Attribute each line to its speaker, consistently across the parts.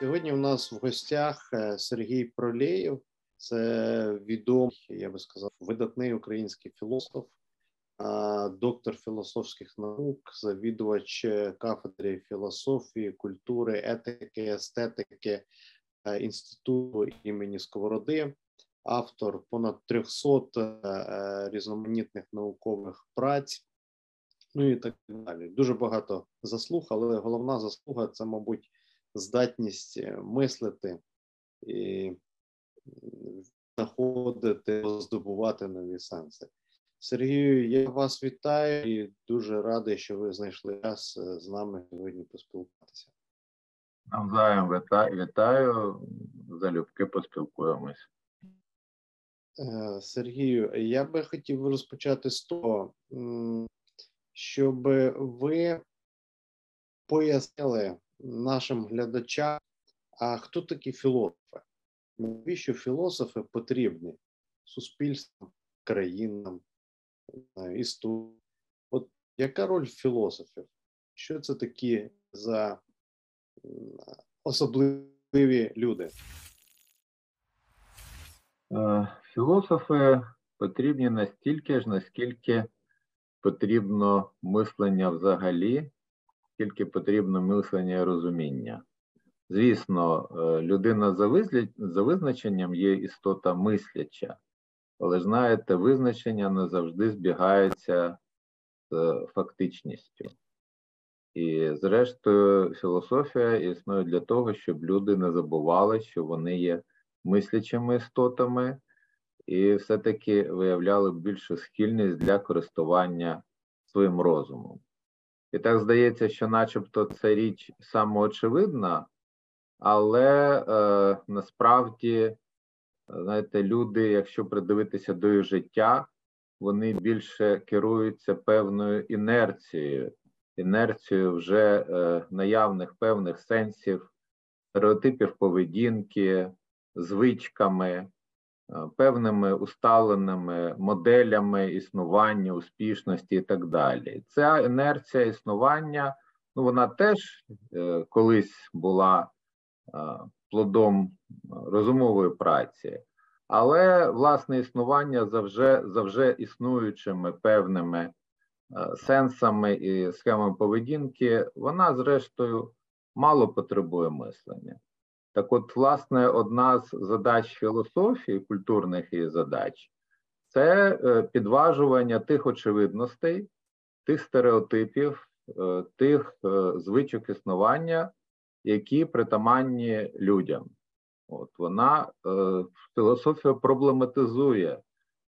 Speaker 1: Сьогодні у нас в гостях е, Сергій Пролєєв, це відомий, я би сказав, видатний український філософ, доктор філософських наук, завідувач е, кафедри філософії, культури, етики, естетики е, інституту імені Сковороди, автор понад 300 різноманітних наукових праць. Ну і так далі. Дуже багато заслуг, але головна заслуга це, мабуть, здатність е, мислити і знаходити, здобувати нові сенси. Сергію, я вас вітаю і дуже радий, що ви знайшли час е, з нами сьогодні поспілкуватися.
Speaker 2: Навзаєм вітаю, вітаю, залюбки поспілкуємось.
Speaker 1: Е, Сергію, я би хотів розпочати з того, щоб ви пояснили нашим глядачам, а хто такі філософи? Навіщо філософи потрібні суспільствам, країнам, історії? От яка роль філософів? Що це такі за особливі люди?
Speaker 2: Е, філософи потрібні настільки ж, наскільки потрібно мислення взагалі, скільки потрібно мислення і розуміння. Звісно, е, людина за визначенням є істота мисляча, але знаєте, визначення не завжди збігається з фактичністю. І, зрештою, філософія існує для того, щоб люди не забували, що вони є мислячими істотами, і все-таки виявляли більшу схильність для користування своїм розумом. І так здається, що начебто це річ самоочевидна, але е, насправді, знаєте, люди, якщо придивитися до їх життя, вони більше керуються певною інерцією, інерцією вже е, наявних певних сенсів, стереотипів поведінки, звичками. Е, певними усталеними моделями існування, успішності і так далі. Ця інерція існування, ну вона теж е, колись була е, плодом розумової праці, але власне існування завжди, завжди існуючими певними сенсами і схемами поведінки, вона, зрештою, мало потребує мислення. Так, от, власне, одна з задач філософії, культурних її задач, це е, підважування тих очевидностей, тих стереотипів, е, тих е, звичок існування, які притаманні людям. От Вона філософія проблематизує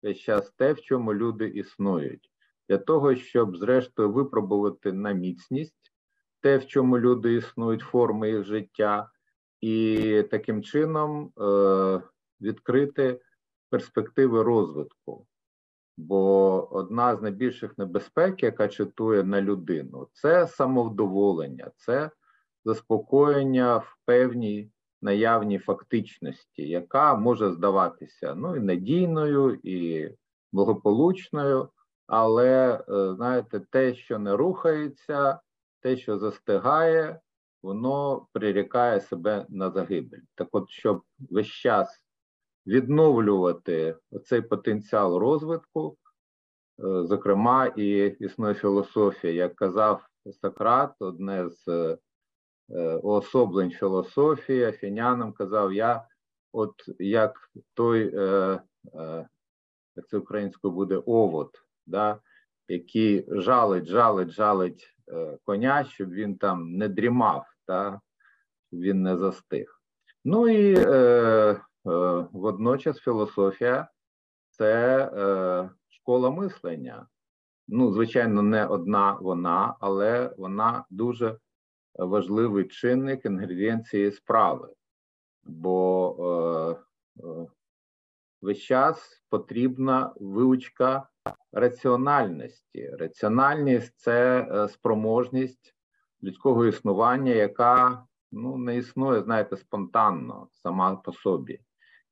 Speaker 2: весь час те, в чому люди існують, для того, щоб, зрештою, випробувати на міцність те, в чому люди існують, форми їх життя і таким чином е, відкрити перспективи розвитку. Бо одна з найбільших небезпек, яка читує на людину, це самовдоволення, це заспокоєння в певній наявній фактичності, яка може здаватися ну і надійною, і благополучною, але е, знаєте, те, що не рухається, те, що застигає, воно прирікає себе на загибель. Так от, щоб весь час відновлювати цей потенціал розвитку, е, зокрема, і існує філософія, як казав Сократ, одне з е, уособлень філософії, афінянам казав, я, от як той, е, як це українською буде овод, да, який жалить, жалить, жалить Е, коня, щоб він там не дрімав, та він не застиг. Ну і е, е, водночас філософія це е, школа мислення. Ну, звичайно, не одна вона, але вона дуже важливий чинник інгредієнції справи, бо е, е, весь час потрібна вивчка раціональності. Раціональність це е, спроможність людського існування, яка ну, не існує, знаєте, спонтанно сама по собі.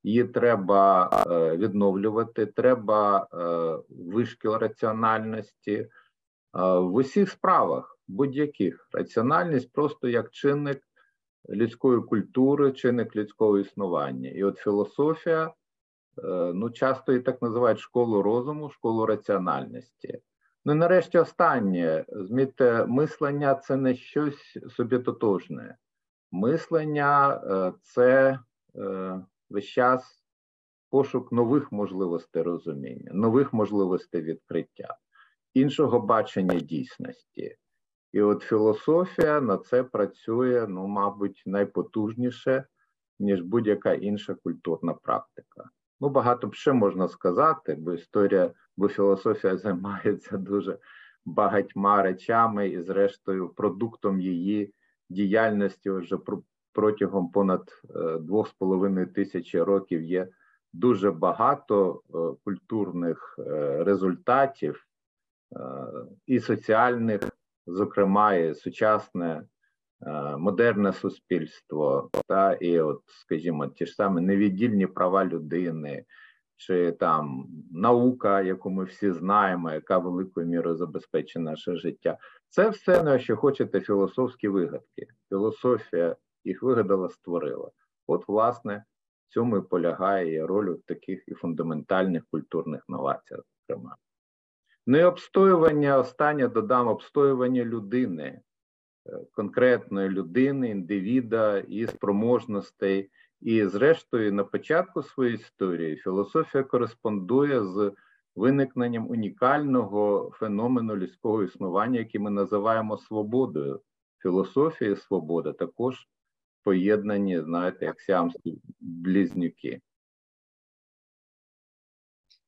Speaker 2: Її треба е, відновлювати, треба е, вишкіл раціональності в усіх справах, будь-яких. Раціональність просто як чинник людської культури, чинник людського існування. І от філософія, ну часто і так називають школу розуму, школу раціональності. Ну і нарешті останнє. Змітьте, мислення це не щось собі тотожне. Мислення це весь час пошук нових можливостей розуміння, нових можливостей відкриття, іншого бачення дійсності. І от філософія на це працює, ну, мабуть, найпотужніше, ніж будь-яка інша культурна практика. Ну, багато б ще можна сказати, бо історія, бо філософія займається дуже багатьма речами, і, зрештою, продуктом її діяльності вже протягом понад е, двох з половиною тисячі років є дуже багато е, культурних е, результатів і соціальних, зокрема, і сучасне модерне суспільство, та і, от, скажімо, ті ж самі невіддільні права людини. Чи там наука, яку ми всі знаємо, яка великою мірою забезпечує наше життя, це все на що хочете філософські вигадки. Філософія їх вигадала, створила. От, власне, в цьому і полягає роль у таких і фундаментальних культурних новаціях, зокрема. Ну і обстоювання, останнє додам обстоювання людини, е, конкретної людини, індивіда і спроможностей. І, зрештою, на початку своєї історії філософія кореспондує з виникненням унікального феномену людського існування, який ми називаємо свободою. Філософія і свобода також поєднані, знаєте, як сіамські близнюки.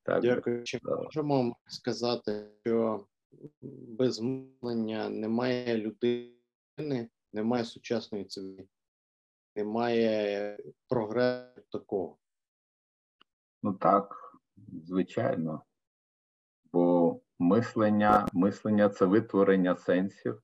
Speaker 1: Так, Дякую. Чи можемо сказати, що без мислення немає людини, немає сучасної цивілізації, немає прогресу такого?
Speaker 2: Ну так, звичайно. Бо мислення, мислення це витворення сенсів,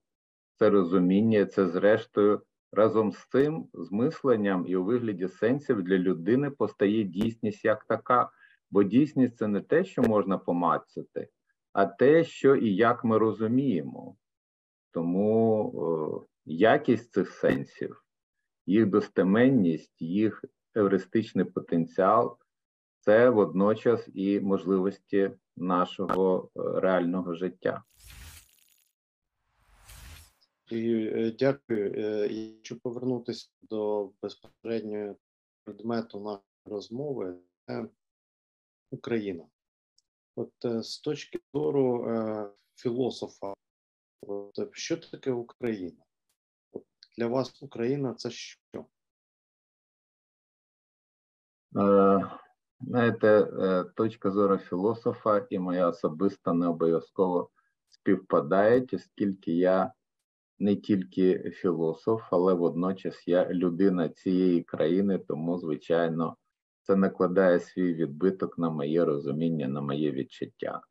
Speaker 2: це розуміння, це зрештою Разом з цим, з мисленням і у вигляді сенсів для людини постає дійсність як така, бо дійсність це не те, що можна помацати, а те, що і як ми розуміємо. Тому о, якість цих сенсів, їх достеменність, їх евристичний потенціал це водночас і можливості нашого е, реального життя.
Speaker 1: Дякую. Е, я хочу повернутися до безпосереднього предмету нашої розмови. Це Україна. От е, з точки зору е, філософа, от, що таке Україна? Для вас Україна це що?
Speaker 2: Знаєте, точка зору філософа і моя особиста не обов'язково співпадають, оскільки я не тільки філософ, але водночас я людина цієї країни, тому, звичайно, це накладає свій відбиток на моє розуміння, на моє відчуття.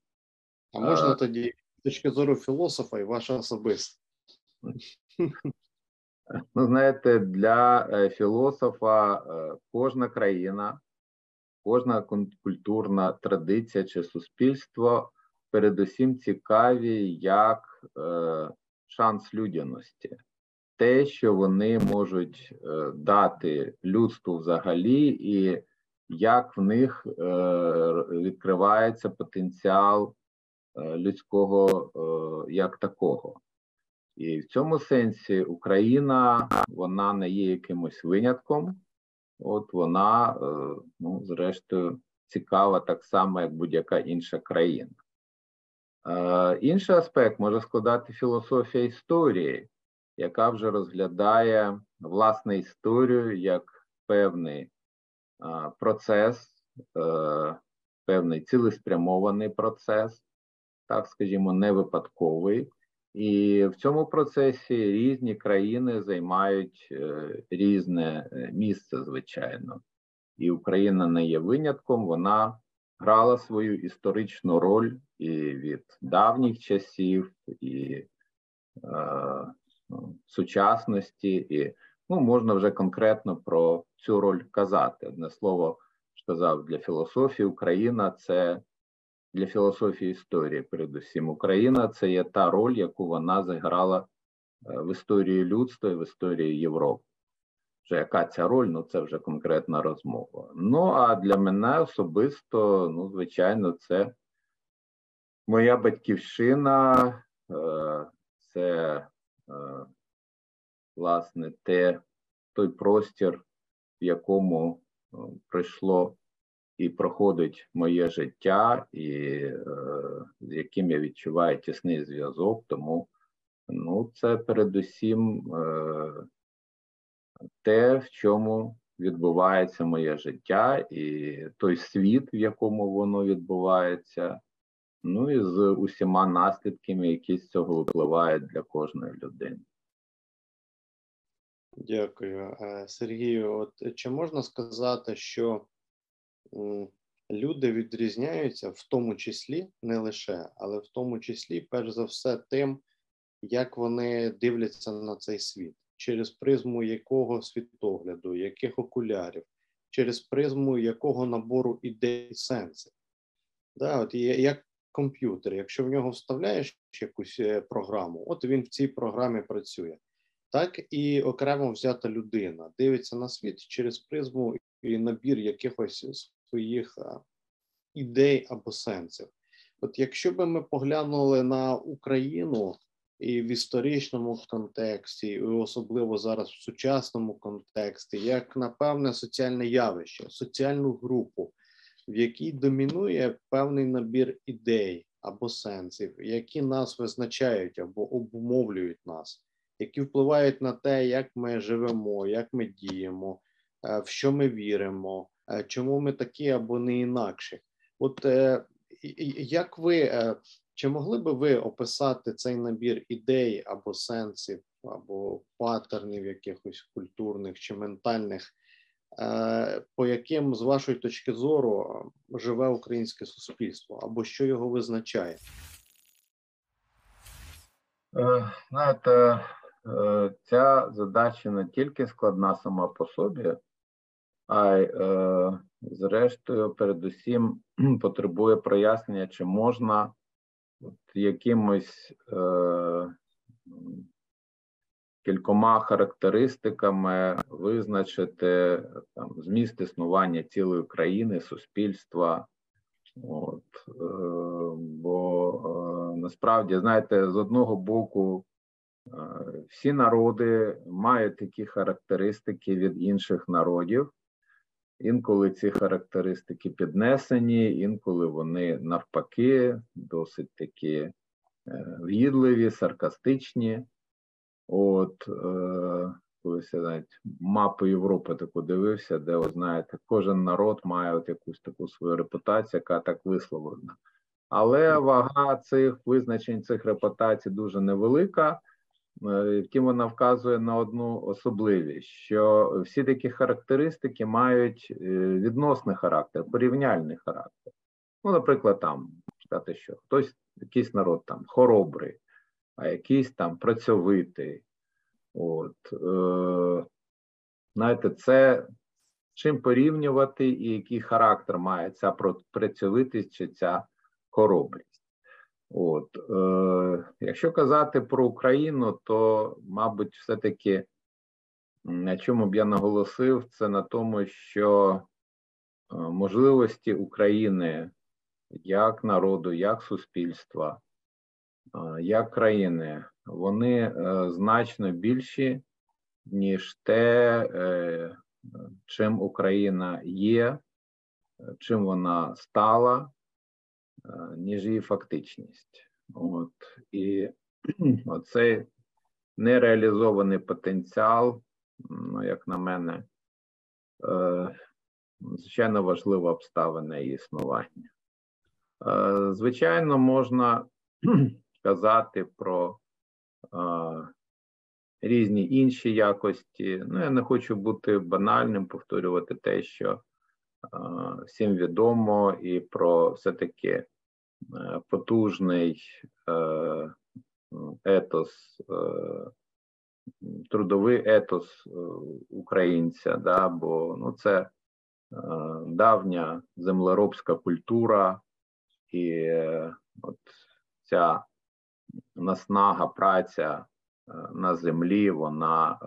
Speaker 1: А можна тоді точки зору філософа і ваша особиста?
Speaker 2: Ну, знаєте, для е, філософа е, кожна країна, кожна культурна традиція чи суспільство передусім цікаві як е, шанс людяності, те, що вони можуть е, дати людству взагалі, і як в них е, відкривається потенціал людського як такого. І в цьому сенсі Україна вона не є якимось винятком, от вона, ну, зрештою, цікава так само, як будь-яка інша країна. Е, інший аспект може складати філософія історії, яка вже розглядає власне історію як певний е, процес, е, певний цілеспрямований процес, так скажімо, не випадковий. І в цьому процесі різні країни займають різне місце, звичайно. І Україна не є винятком, вона грала свою історичну роль і від давніх часів, і е, ну, сучасності, і ну, можна вже конкретно про цю роль казати. Одне слово сказав для філософії Україна це для філософії історії, передусім, Україна це є та роль, яку вона зіграла е, в історії людства і в історії Європи. вже яка ця роль, ну це вже конкретна розмова. Ну а для мене особисто, ну, звичайно, це моя батьківщина, е, це е, власне те, той простір, в якому прийшло і проходить моє життя, і з яким я відчуваю тісний зв'язок. Тому ну, це передусім те, в чому відбувається моє життя, і той світ, в якому воно відбувається, ну і з усіма наслідками, які з цього випливають для кожної людини.
Speaker 1: Дякую, е, Сергію. От чи можна сказати, що люди відрізняються в тому числі не лише, але в тому числі, перш за все, тим, як вони дивляться на цей світ, через призму якого світогляду, яких окулярів, через призму якого набору ідей сенсів. Да, от Як комп'ютер, якщо в нього вставляєш якусь е, програму, от він в цій програмі працює. Так і окремо взята людина дивиться на світ через призму і набір якихось своїх ідей або сенсів. От якщо би ми поглянули на Україну і в історичному контексті, і особливо зараз в сучасному контексті, як на певне соціальне явище, соціальну групу, в якій домінує певний набір ідей або сенсів, які нас визначають або обумовлюють нас, які впливають на те, як ми живемо, як ми діємо, е, в що ми віримо, е, чому ми такі або не інакші. От е, як ви чи могли би ви описати цей набір ідей або сенсів, або паттернів якихось культурних чи ментальних, е, по яким, з вашої точки зору, живе українське суспільство, або що його визначає?
Speaker 2: Е, знаєте, е, ця задача не тільки складна сама по собі, а й, зрештою, передусім потребує прояснення, чи можна от якимось е, кількома характеристиками визначити там, зміст існування цілої країни, суспільства. От, е, Бо е, насправді, знаєте, з одного боку, е, всі народи мають такі характеристики від інших народів. Інколи ці характеристики піднесені, інколи вони навпаки досить такі е, в'їдливі, саркастичні. От е, колись я навіть мапу Європи таку дивився, де, ви знаєте, кожен народ має от якусь таку свою репутацію, яка так висловлена. Але вага цих визначень, цих репутацій дуже невелика. Е, Втім, вона вказує на одну особливість, що всі такі характеристики мають е, відносний характер, порівняльний характер. Ну, наприклад, там сказати, що хтось, якийсь народ там хоробрий, а якийсь там працьовитий. От, е, Знаєте, це чим порівнювати і який характер має ця працьовитість чи ця хоробрість. От, е, Якщо казати про Україну, то, мабуть, все-таки на чому б я наголосив, це на тому, що е, можливості України як народу, як суспільства, е, як країни, вони е, значно більші, ніж те, чим Україна є, чим вона стала. Е, ніж її фактичність. От. І оцей нереалізований потенціал, ну, як на мене, е, звичайно важлива обставина її існування. Е, звичайно, можна казати про різні інші якості. Ну, я не хочу бути банальним, повторювати те, що всім відомо, і про все-таки Е, потужний е, етос, е, трудовий етос українця, да, бо ну, це давня землеробська культура, і от ця наснага праця на землі, вона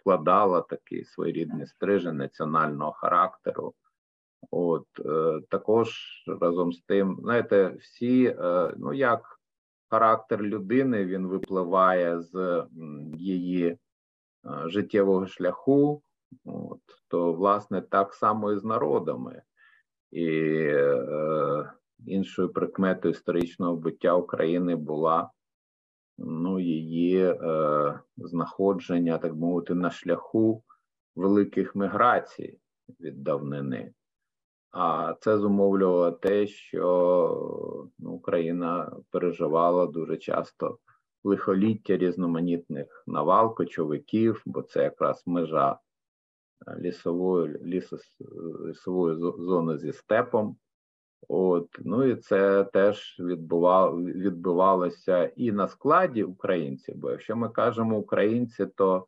Speaker 2: складала такий своєрідний стрижень національного характеру. От також разом з тим, знаєте, всі, ну як характер людини, він випливає з її життєвого шляху, от, то власне так само і з народами. І е, іншою прикметою історичного буття України була ну, її е, знаходження, так мовити, на шляху великих міграцій від давнини. А це зумовлювало те, що ну, Україна переживала дуже часто лихоліття різноманітних навал, кочовиків, бо це якраз межа е, лісової лісос, лісової зони зі степом. От, Ну і це теж відбувало, відбувалося і на складі українців. Бо якщо ми кажемо українці, то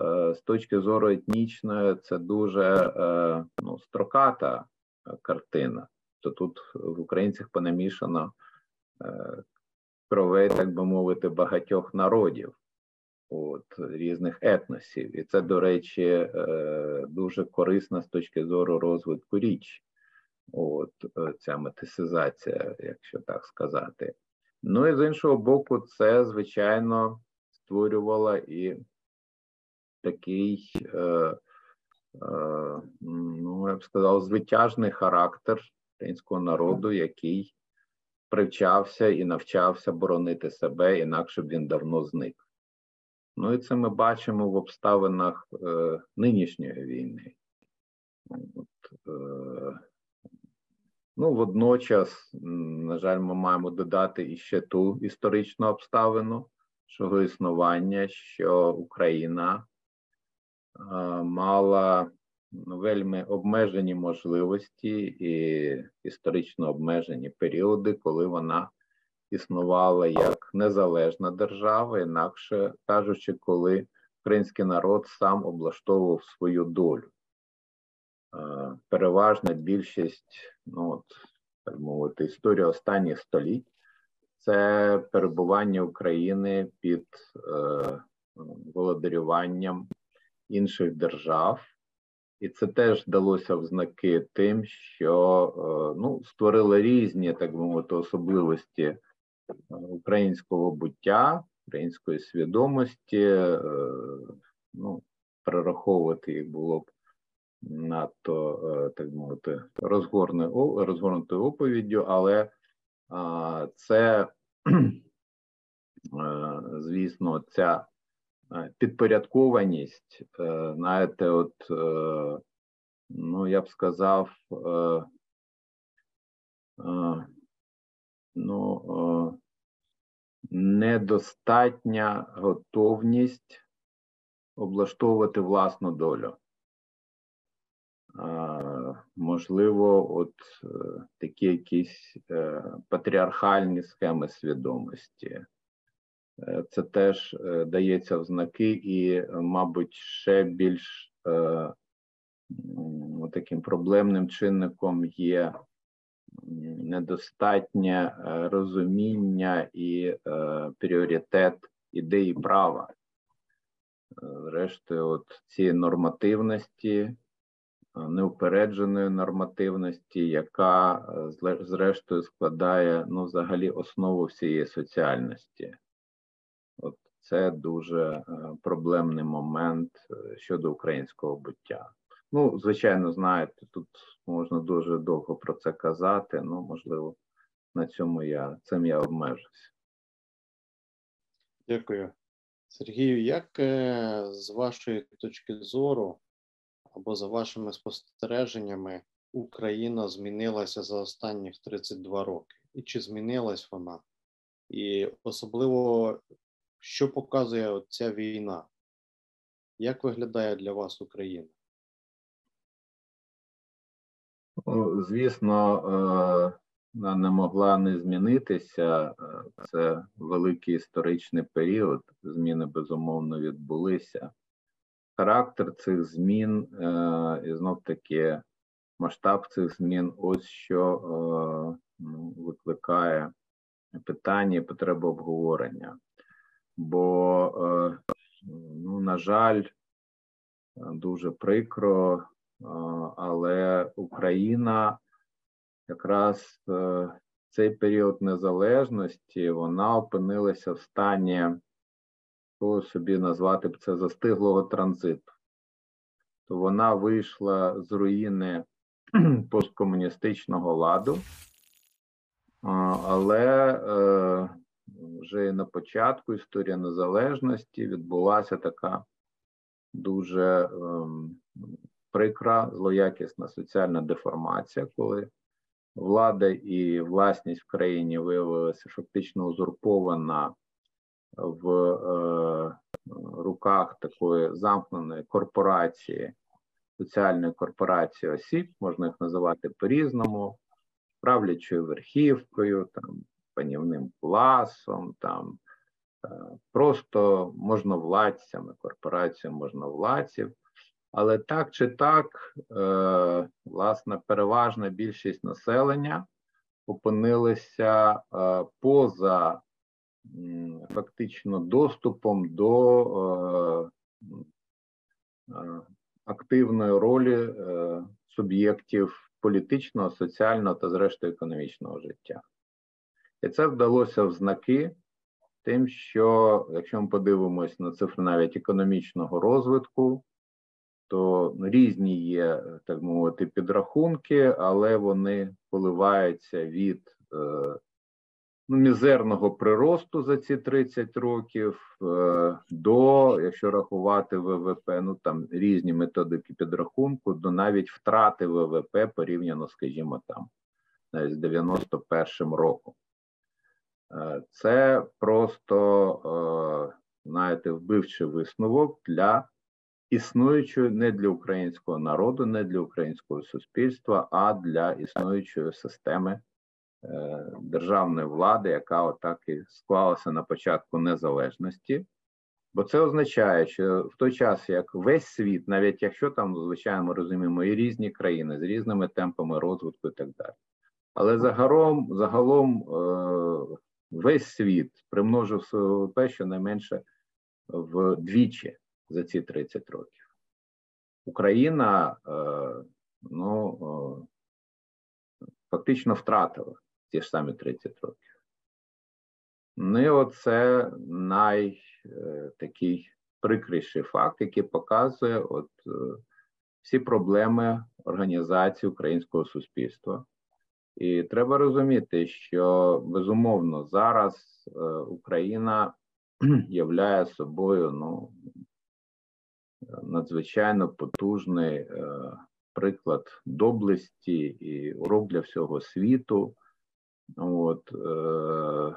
Speaker 2: е, з точки зору етнічної це дуже е, ну, строката картина. То тут в українцях понамішано е, кровей, так би мовити, багатьох народів, от, різних етносів. І це, до речі, е, дуже корисно з точки зору розвитку річ. От е, ця метисизація, якщо так сказати. Ну і з іншого боку, це, звичайно, створювало і такий, ну, я б сказав, звитяжний характер українського народу, який привчався і навчався боронити себе, інакше б він давно зник. Ну і це ми бачимо в обставинах е, нинішньої війни. От, е, Ну, водночас, на жаль, ми маємо додати іще ту історичну обставину свого існування, що Україна е, мала вельми обмежені можливості і історично обмежені періоди, коли вона існувала як незалежна держава, інакше кажучи, коли український народ сам облаштовував свою долю. Переважна більшість, ну от так мовити, історія останніх століть це перебування України під е, володарюванням інших держав, і це теж далося в знаки тим, що е, ну, створили різні, так би мовити, особливості е, українського буття, української свідомості. Е, ну, перераховувати їх було б надто, так мовити, розгорнутою оповіддю, але це, звісно, ця підпорядкованість, е, знаєте, от, е, ну, я б сказав, ну, недостатня готовність облаштовувати власну долю. Можливо, от такі якісь патріархальні схеми свідомості, Е, це теж е, дається в знаки, і, мабуть, ще більш е, таким проблемним чинником є недостатнє розуміння і пріоритет ідеї права. Зрештою, от ці нормативності, неупередженої нормативності, яка зрештою складає ну, взагалі основу всієї соціальності. Це дуже е, проблемний момент е, щодо українського буття. Ну, звичайно, знаєте, тут можна дуже довго про це казати. Ну, можливо, на цьому я цим я обмежуся.
Speaker 1: Дякую. Сергію, як е, з вашої точки зору або за вашими спостереженнями Україна змінилася за останніх 32 роки? І чи змінилась вона? І особливо що показує ця війна? Як виглядає для вас Україна?
Speaker 2: Звісно, е, вона не могла не змінитися. Е, це великий історичний період. Зміни безумовно відбулися. Характер цих змін е, і знов таки масштаб цих змін ось що ну, викликає питання і потребу обговорення бо, е, ну, на жаль, дуже прикро, але Україна якраз в цей період незалежності вона опинилася в стані, того собі назвати б це застиглого транзиту. То вона вийшла з руїни посткомуністичного ладу, але е, вже на початку історії незалежності відбулася така дуже ем, прикра, злоякісна соціальна деформація, коли влада і власність в країні виявилася фактично узурпована в е, руках такої замкненої корпорації, соціальної корпорації осіб, можна їх називати по-різному, правлячою верхівкою, там, панівним класом, там, е, просто можновладцями, корпораціями можновладців. Але так чи так, е, власне, переважна більшість населення опинилися е, поза фактично доступом до активної ролі суб'єктів політичного, соціального та, зрештою, економічного життя. І це вдалося в знаки тим, що якщо ми подивимось на цифри навіть економічного розвитку, то різні є, так мовити, підрахунки, але вони коливаються від е, ну, мізерного приросту за ці 30 років е, до, якщо рахувати ВВП, ну там різні методики підрахунку, до навіть втрати ВВП порівняно, скажімо, там навіть з 91 роком. Е, це просто, е, знаєте, вбивчий висновок для існуючої не для українського народу, не для українського суспільства, а для існуючої системи е, державної влади, яка отак і склалася на початку незалежності. Бо це означає, що в той час, як весь світ, навіть якщо там, звичайно, ми розуміємо, і різні країни з різними темпами розвитку і так далі. Але загалом загалом весь світ примножив своє ВВП щонайменше вдвічі за ці 30 років. Україна е, ну, фактично втратила ті ж самі 30 років. Ну і оце най е, такий прикріший факт, який показує от е, всі проблеми організації українського суспільства. І треба розуміти, що безумовно зараз е, Україна являє собою ну, надзвичайно потужний е, приклад доблесті і урок для всього світу. От, е,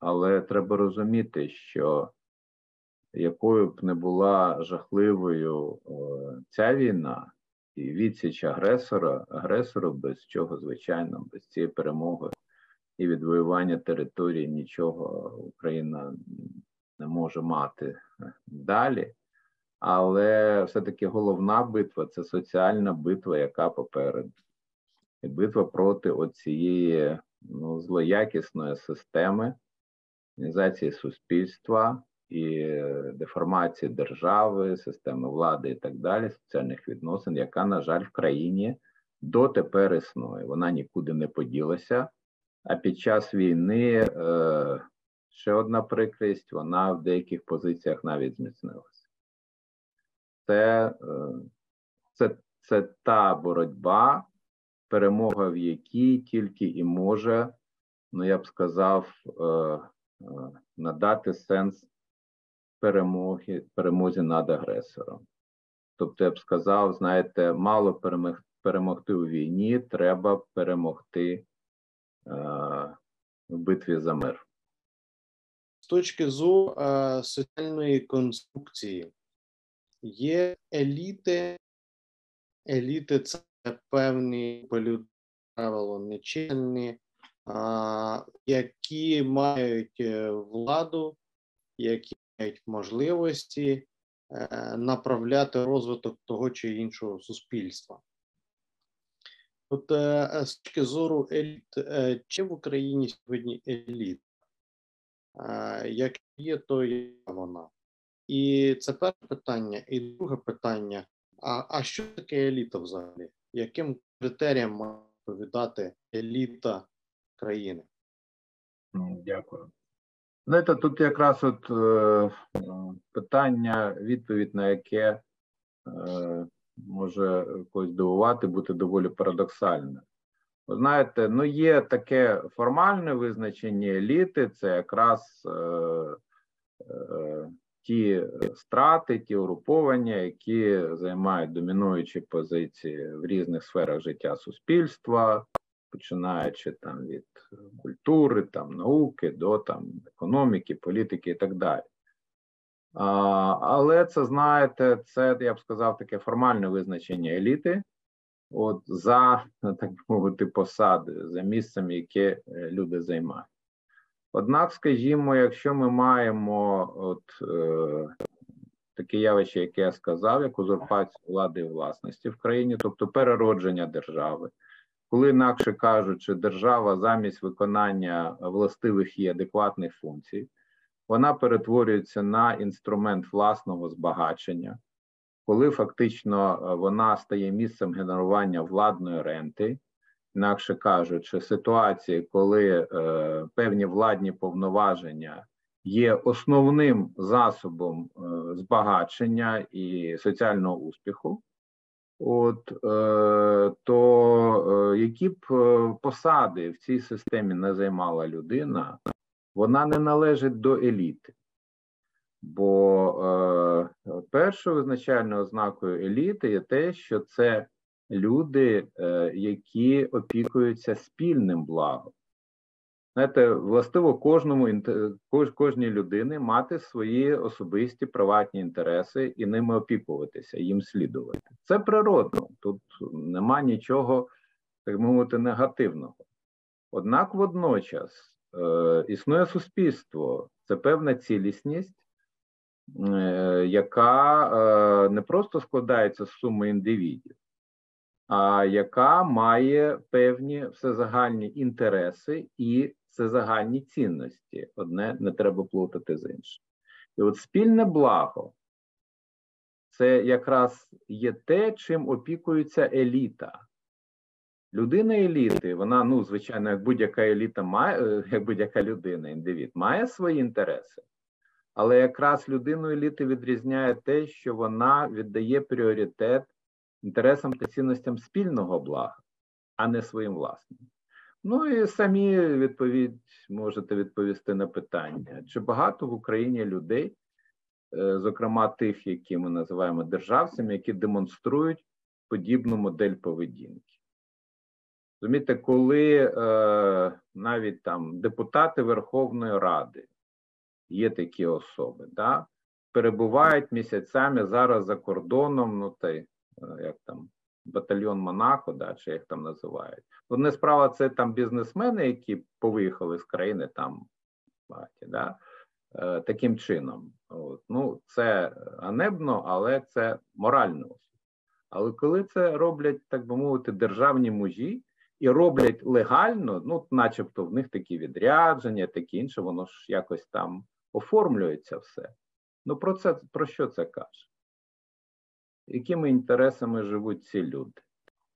Speaker 2: Але треба розуміти, що якою б не була жахливою ця війна, і відсіч агресора, агресору, без чого, звичайно, без цієї перемоги і відвоювання території нічого Україна не може мати далі. Але все-таки головна битва це соціальна битва, яка попереду. І битва проти оцієї ну, злоякісної системи організації суспільства і деформації держави, системи влади і так далі, соціальних відносин, яка, на жаль, в країні дотепер існує. Вона нікуди не поділася. А під час війни е, ще одна прикрість, вона в деяких позиціях навіть зміцнилася. Це, е, це, це та боротьба, перемога в якій тільки і може, ну я б сказав, е, надати сенс перемоги, перемозі над агресором. Тобто, я б сказав, знаєте, мало перемог, перемогти у війні, треба перемогти е, в битві за мир.
Speaker 1: З точки зору е, соціальної конструкції є еліти, еліти це певні правило нечинні, які мають е, владу, які можливості е, направляти розвиток того чи іншого суспільства. От е, з точки зору еліт, чи в Україні сьогодні еліт? Як є, то є вона. І це перше питання. І друге питання: а, а що таке еліта взагалі? Яким критеріям має відповідати еліта країни?
Speaker 2: Дякую. Знаєте, тут якраз от е, питання, відповідь на яке е, може когось дивувати, бути доволі парадоксальне. Ви знаєте, ну є таке формальне визначення еліти, це якраз е, е, ті страти, ті угруповання, які займають домінуючі позиції в різних сферах життя суспільства, починаючи там від культури, там науки до там економіки, політики і так далі. А, Але це знаєте, це я б сказав таке формальне визначення еліти, от за так мовити посади, за місцем, яке е, люди займають. Однак, скажімо, якщо ми маємо от е, таке явище, яке я сказав, як узурпацію влади і власності в країні, тобто переродження держави, коли інакше кажучи, держава замість виконання властивих і адекватних функцій, вона перетворюється на інструмент власного збагачення, коли фактично е, вона стає місцем генерування владної ренти, інакше кажучи, ситуації, коли е, певні владні повноваження є основним засобом е, збагачення і соціального успіху. От е, то е, які б е, посади в цій системі не займала людина, вона не належить до еліти. Бо першою визначальною ознакою еліти є те, що це люди, які опікуються спільним благом. Знаєте, властиво кожному кож, кожній людини мати свої особисті приватні інтереси і ними опікуватися, їм слідувати. Це природно, тут нема нічого, так мовити, негативного. Однак водночас е, існує суспільство, це певна цілісність, е, яка е, не просто складається з суми індивідів, а яка має певні всезагальні інтереси і всезагальні цінності. Одне не треба плутати з іншим. І от спільне благо це якраз є те, чим опікується еліта. Людина еліти, вона, ну, звичайно, як будь-яка еліта має, е, як будь-яка людина, індивід, має свої інтереси, але якраз людину еліти відрізняє те, що вона віддає пріоритет інтересам та цінностям спільного блага, а не своїм власним. Ну і самі відповідь можете відповісти на питання: чи багато в Україні людей, е, зокрема тих, які ми називаємо державцями, які демонструють подібну модель поведінки? Розумієте, коли е, навіть там депутати Верховної Ради є такі особи, да, перебувають місяцями зараз за кордоном, ну та Е, як там батальйон Монако, да, чи як там називають. Одне справа це там бізнесмени, які повиїхали з країни там багаті, да, е, таким чином. От. Ну, Це ганебно, але це морально. Але коли це роблять, так би мовити, державні мужі і роблять легально, ну, начебто в них такі відрядження, таке інше, воно ж якось там оформлюється все. Ну, про це про що це каже? Якими інтересами живуть ці люди.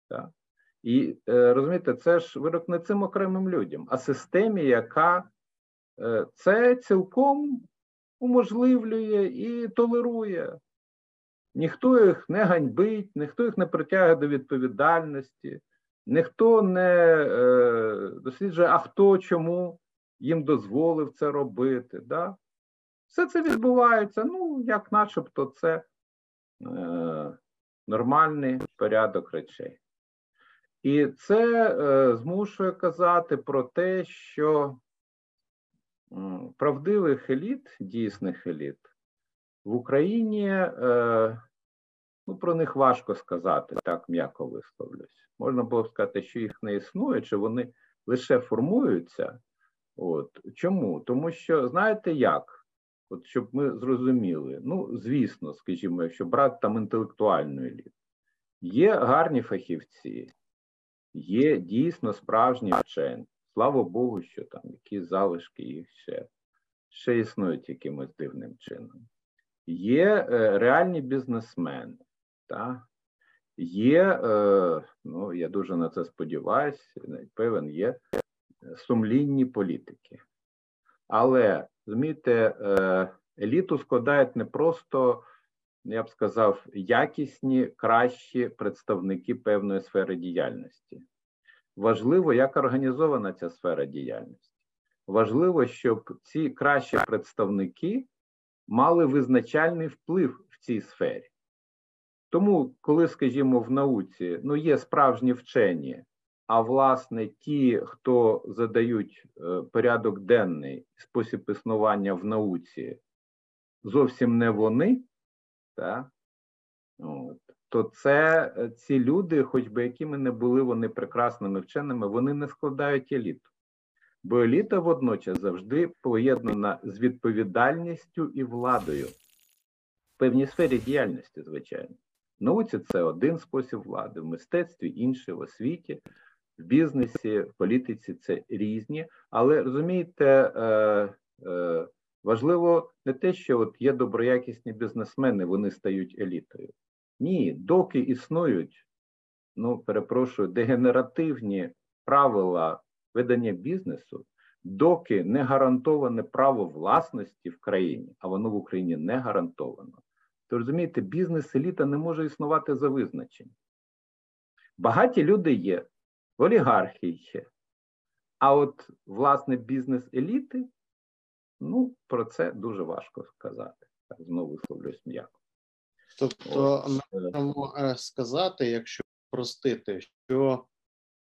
Speaker 2: Так? І е, розумієте, це ж вирок не цим окремим людям, а системі, яка е, це цілком уможливлює і толерує. Ніхто їх не ганьбить, ніхто їх не притягує до відповідальності, ніхто не е, досліджує, а хто чому їм дозволив це робити. Да? Все це відбувається, ну, як начебто, це нормальний порядок речей. І це е, змушує казати про те, що правдивих еліт, дійсних еліт в Україні, е, ну, про них важко сказати, так м'яко висловлюсь. Можна було б сказати, що їх не існує, чи вони лише формуються. От. Чому? Тому що, знаєте як? От щоб ми зрозуміли, ну звісно, скажімо, якщо брати там інтелектуальну еліту, є гарні фахівці, є дійсно справжні вчені. Слава Богу, що там якісь залишки їх ще ще існують якимось дивним чином. є е, реальні бізнесмени, так? є, е, ну я дуже на це сподіваюся, певен, є сумлінні політики. Але, розумієте, е, еліту складають не просто, я б сказав, якісні, кращі представники певної сфери діяльності. Важливо, як організована ця сфера діяльності. Важливо, щоб ці кращі представники мали визначальний вплив в цій сфері. Тому, коли, скажімо, в науці ну, є справжні вчені, а власне ті, хто задають е, порядок денний спосіб існування в науці, зовсім не вони, так? От, то це е, ці люди, хоч би якими не були вони прекрасними вченими, вони не складають еліту. Бо еліта водночас завжди поєднана з відповідальністю і владою в певній сфері діяльності, звичайно. В науці це один спосіб влади, в мистецтві інший, в освіті, в бізнесі, в політиці це різні. Але розумієте, е, е, важливо не те, що от є доброякісні бізнесмени, вони стають елітою. Ні, доки існують, ну перепрошую, дегенеративні правила ведення бізнесу, доки не гарантоване право власності в країні, а воно в Україні не гарантовано, то розумієте, бізнес-еліта не може існувати за визначенням. Багаті люди є, олігархи є. А от власне бізнес-еліти, ну, про це дуже важко сказати. Так, знову висловлюсь м'яко.
Speaker 1: Тобто, ми можемо е, сказати, якщо простити, що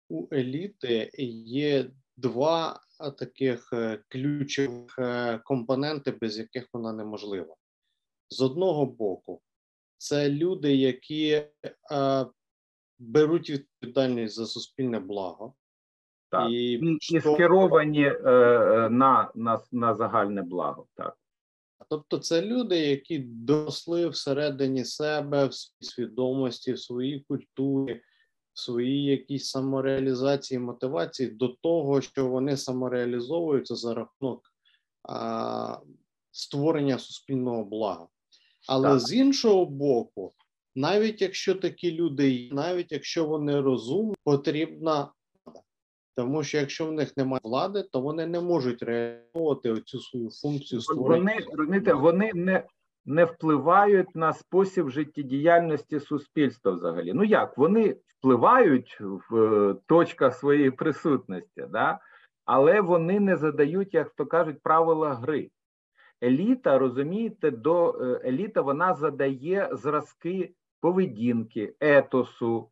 Speaker 1: у еліти є два таких е, ключових е, компоненти, без яких вона неможлива. З одного боку, це люди, які е, беруть відповідальність за суспільне благо.
Speaker 2: Так. І, і, і скеровані е, на, на, на загальне благо. так.
Speaker 1: Тобто, це люди, які доросли всередині себе, в своїй свідомості, в своїй культурі, в своїй якійсь самореалізації, мотивації до того, що вони самореалізовуються за рахунок а, створення суспільного блага. Але так. з іншого боку, навіть якщо такі люди є, навіть якщо вони розумні, потрібна влада. тому що якщо в них немає влади, то вони не можуть реалізовувати оцю свою функцію створення.
Speaker 2: Вони вони не не впливають на спосіб життєдіяльності суспільства взагалі. Ну як вони впливають в е, точках своєї присутності, да? але вони не задають, як то кажуть, правила гри. Еліта, розумієте, до е, еліта вона задає зразки поведінки, етосу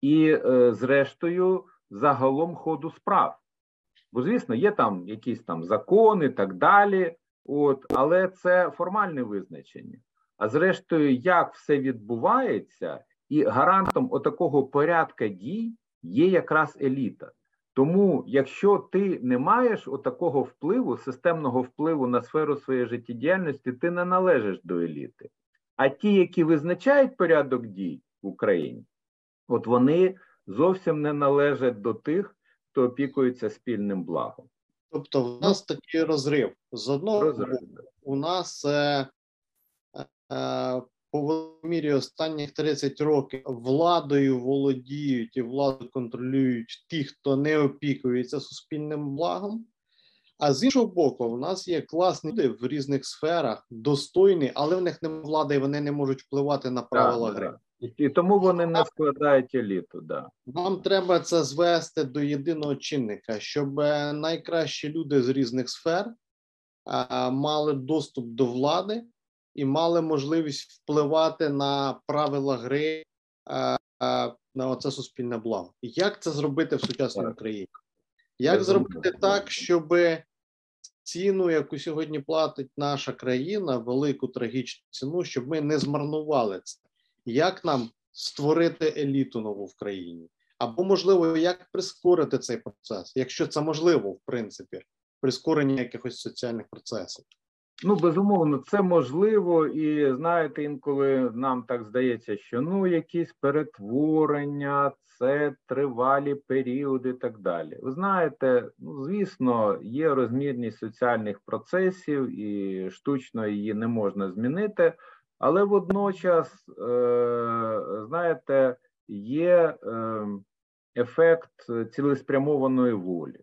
Speaker 2: і, е, зрештою, загалом ходу справ. Бо, звісно, є там якісь там закони так далі, от, але це формальне визначення. А зрештою, як все відбувається, і гарантом отакого порядка дій є якраз еліта. Тому, якщо ти не маєш отакого впливу, системного впливу на сферу своєї життєдіяльності, ти не належиш до еліти. А ті, які визначають порядок дій в Україні, от вони зовсім не належать до тих, хто опікується спільним благом.
Speaker 1: Тобто, в нас такий розрив. З одного розрив. боку, у нас е, е, по мірі останніх 30 років владою володіють і владу контролюють ті, хто не опікується суспільним благом. А з іншого боку, у нас є класні люди в різних сферах, достойні, але в них немає влади, і вони не можуть впливати на правила
Speaker 2: так,
Speaker 1: гри.
Speaker 2: І тому вони не складають еліту. Да.
Speaker 1: Нам треба це звести до єдиного чинника, щоб найкращі люди з різних сфер а, мали доступ до влади і мали можливість впливати на правила гри а, а, на оце суспільне благо. Як це зробити в сучасній. Україні? Як Я зробити думаю. так, щоб ціну, яку сьогодні платить наша країна, велику трагічну ціну, щоб ми не змарнували це? як нам створити еліту нову в країні, або можливо, як прискорити цей процес, якщо це можливо, в принципі, прискорення якихось соціальних процесів.
Speaker 2: Ну, безумовно, це можливо, і знаєте, інколи нам так здається, що ну якісь перетворення, це тривалі періоди і так далі. Ви знаєте, ну звісно, є розмірність соціальних процесів, і штучно її не можна змінити, але водночас, е, знаєте, є е, ефект цілеспрямованої волі.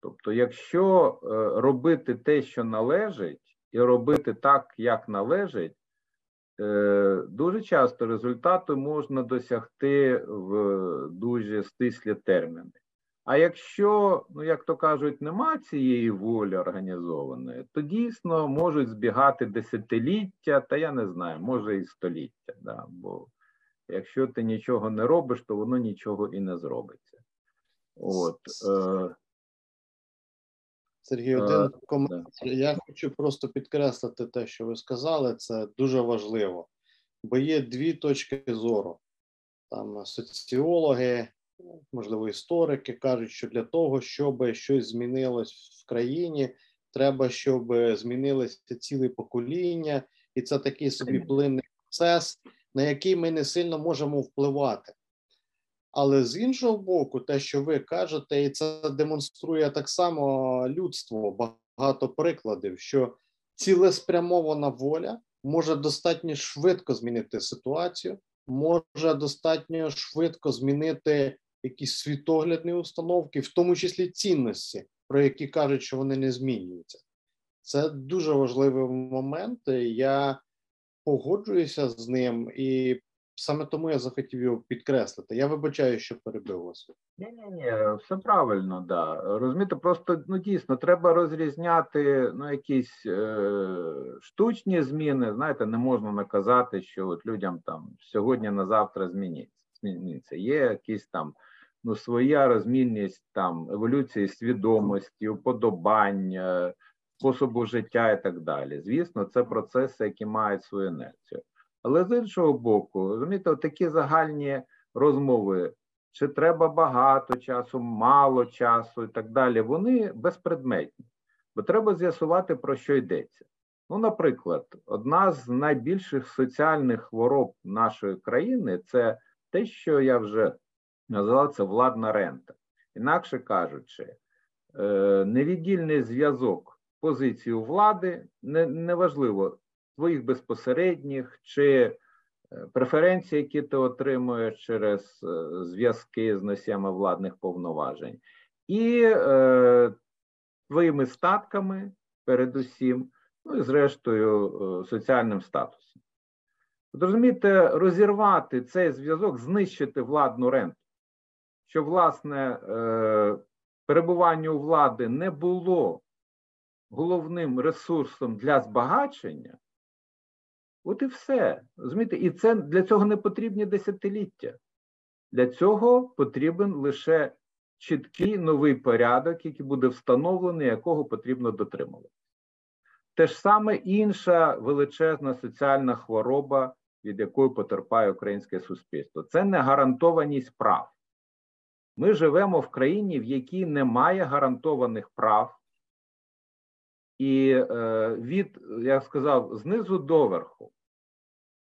Speaker 2: Тобто, якщо е, робити те, що належить, і робити так, як належить, е, дуже часто результату можна досягти в дуже стислі терміни. А якщо, ну як то кажуть, нема цієї волі організованої, то дійсно можуть збігати десятиліття, та я не знаю, може і століття. Да? Бо якщо ти нічого не робиш, то воно нічого і не зробиться. От, е,
Speaker 1: Сергій, один коментар. Я хочу просто підкреслити те, що ви сказали. Це дуже важливо, бо є дві точки зору. Там соціологи, можливо, історики кажуть, що для того, щоб щось змінилось в країні, треба, щоб змінилися ціле покоління, і це такий собі плинний процес, на який ми не сильно можемо впливати. Але з іншого боку, те, що ви кажете, і це демонструє так само людство, багато прикладів, що цілеспрямована воля може достатньо швидко змінити ситуацію, може достатньо швидко змінити якісь світоглядні установки, в тому числі цінності, про які кажуть, що вони не змінюються. Це дуже важливий момент. Я погоджуюся з ним і Саме тому я захотів його підкреслити. Я вибачаю, що перебив вас.
Speaker 2: Ні, ні, ні, все правильно, да. Розумієте, просто ну дійсно треба розрізняти ну, якісь е, штучні зміни. Знаєте, не можна наказати, що от людям там сьогодні на завтра зміниться. Є якісь там ну, своя розмінність там еволюції свідомості, уподобання, способу життя і так далі. Звісно, це процеси, які мають свою інерцію. Але з іншого боку, розумієте, такі загальні розмови, чи треба багато часу, мало часу і так далі, вони безпредметні, бо треба з'ясувати, про що йдеться. Ну, наприклад, одна з найбільших соціальних хвороб нашої країни це те, що я вже назвав це владна рента. Інакше кажучи, е, невіддільний зв'язок позиції влади неважливо, своїх безпосередніх чи е, преференцій, які ти отримуєш через е, зв'язки з носіями владних повноважень, і е, твоїми статками, передусім, ну і зрештою, е, соціальним статусом. От розумієте, розірвати цей зв'язок, знищити владну ренту, що, власне, е, перебування у влади не було головним ресурсом для збагачення, От і все. розумієте? І це для цього не потрібні десятиліття. Для цього потрібен лише чіткий новий порядок, який буде встановлений, якого потрібно дотримувати. Те ж саме інша величезна соціальна хвороба, від якої потерпає українське суспільство. Це не гарантованість прав. Ми живемо в країні, в якій немає гарантованих прав. І е, від, я сказав, знизу до верху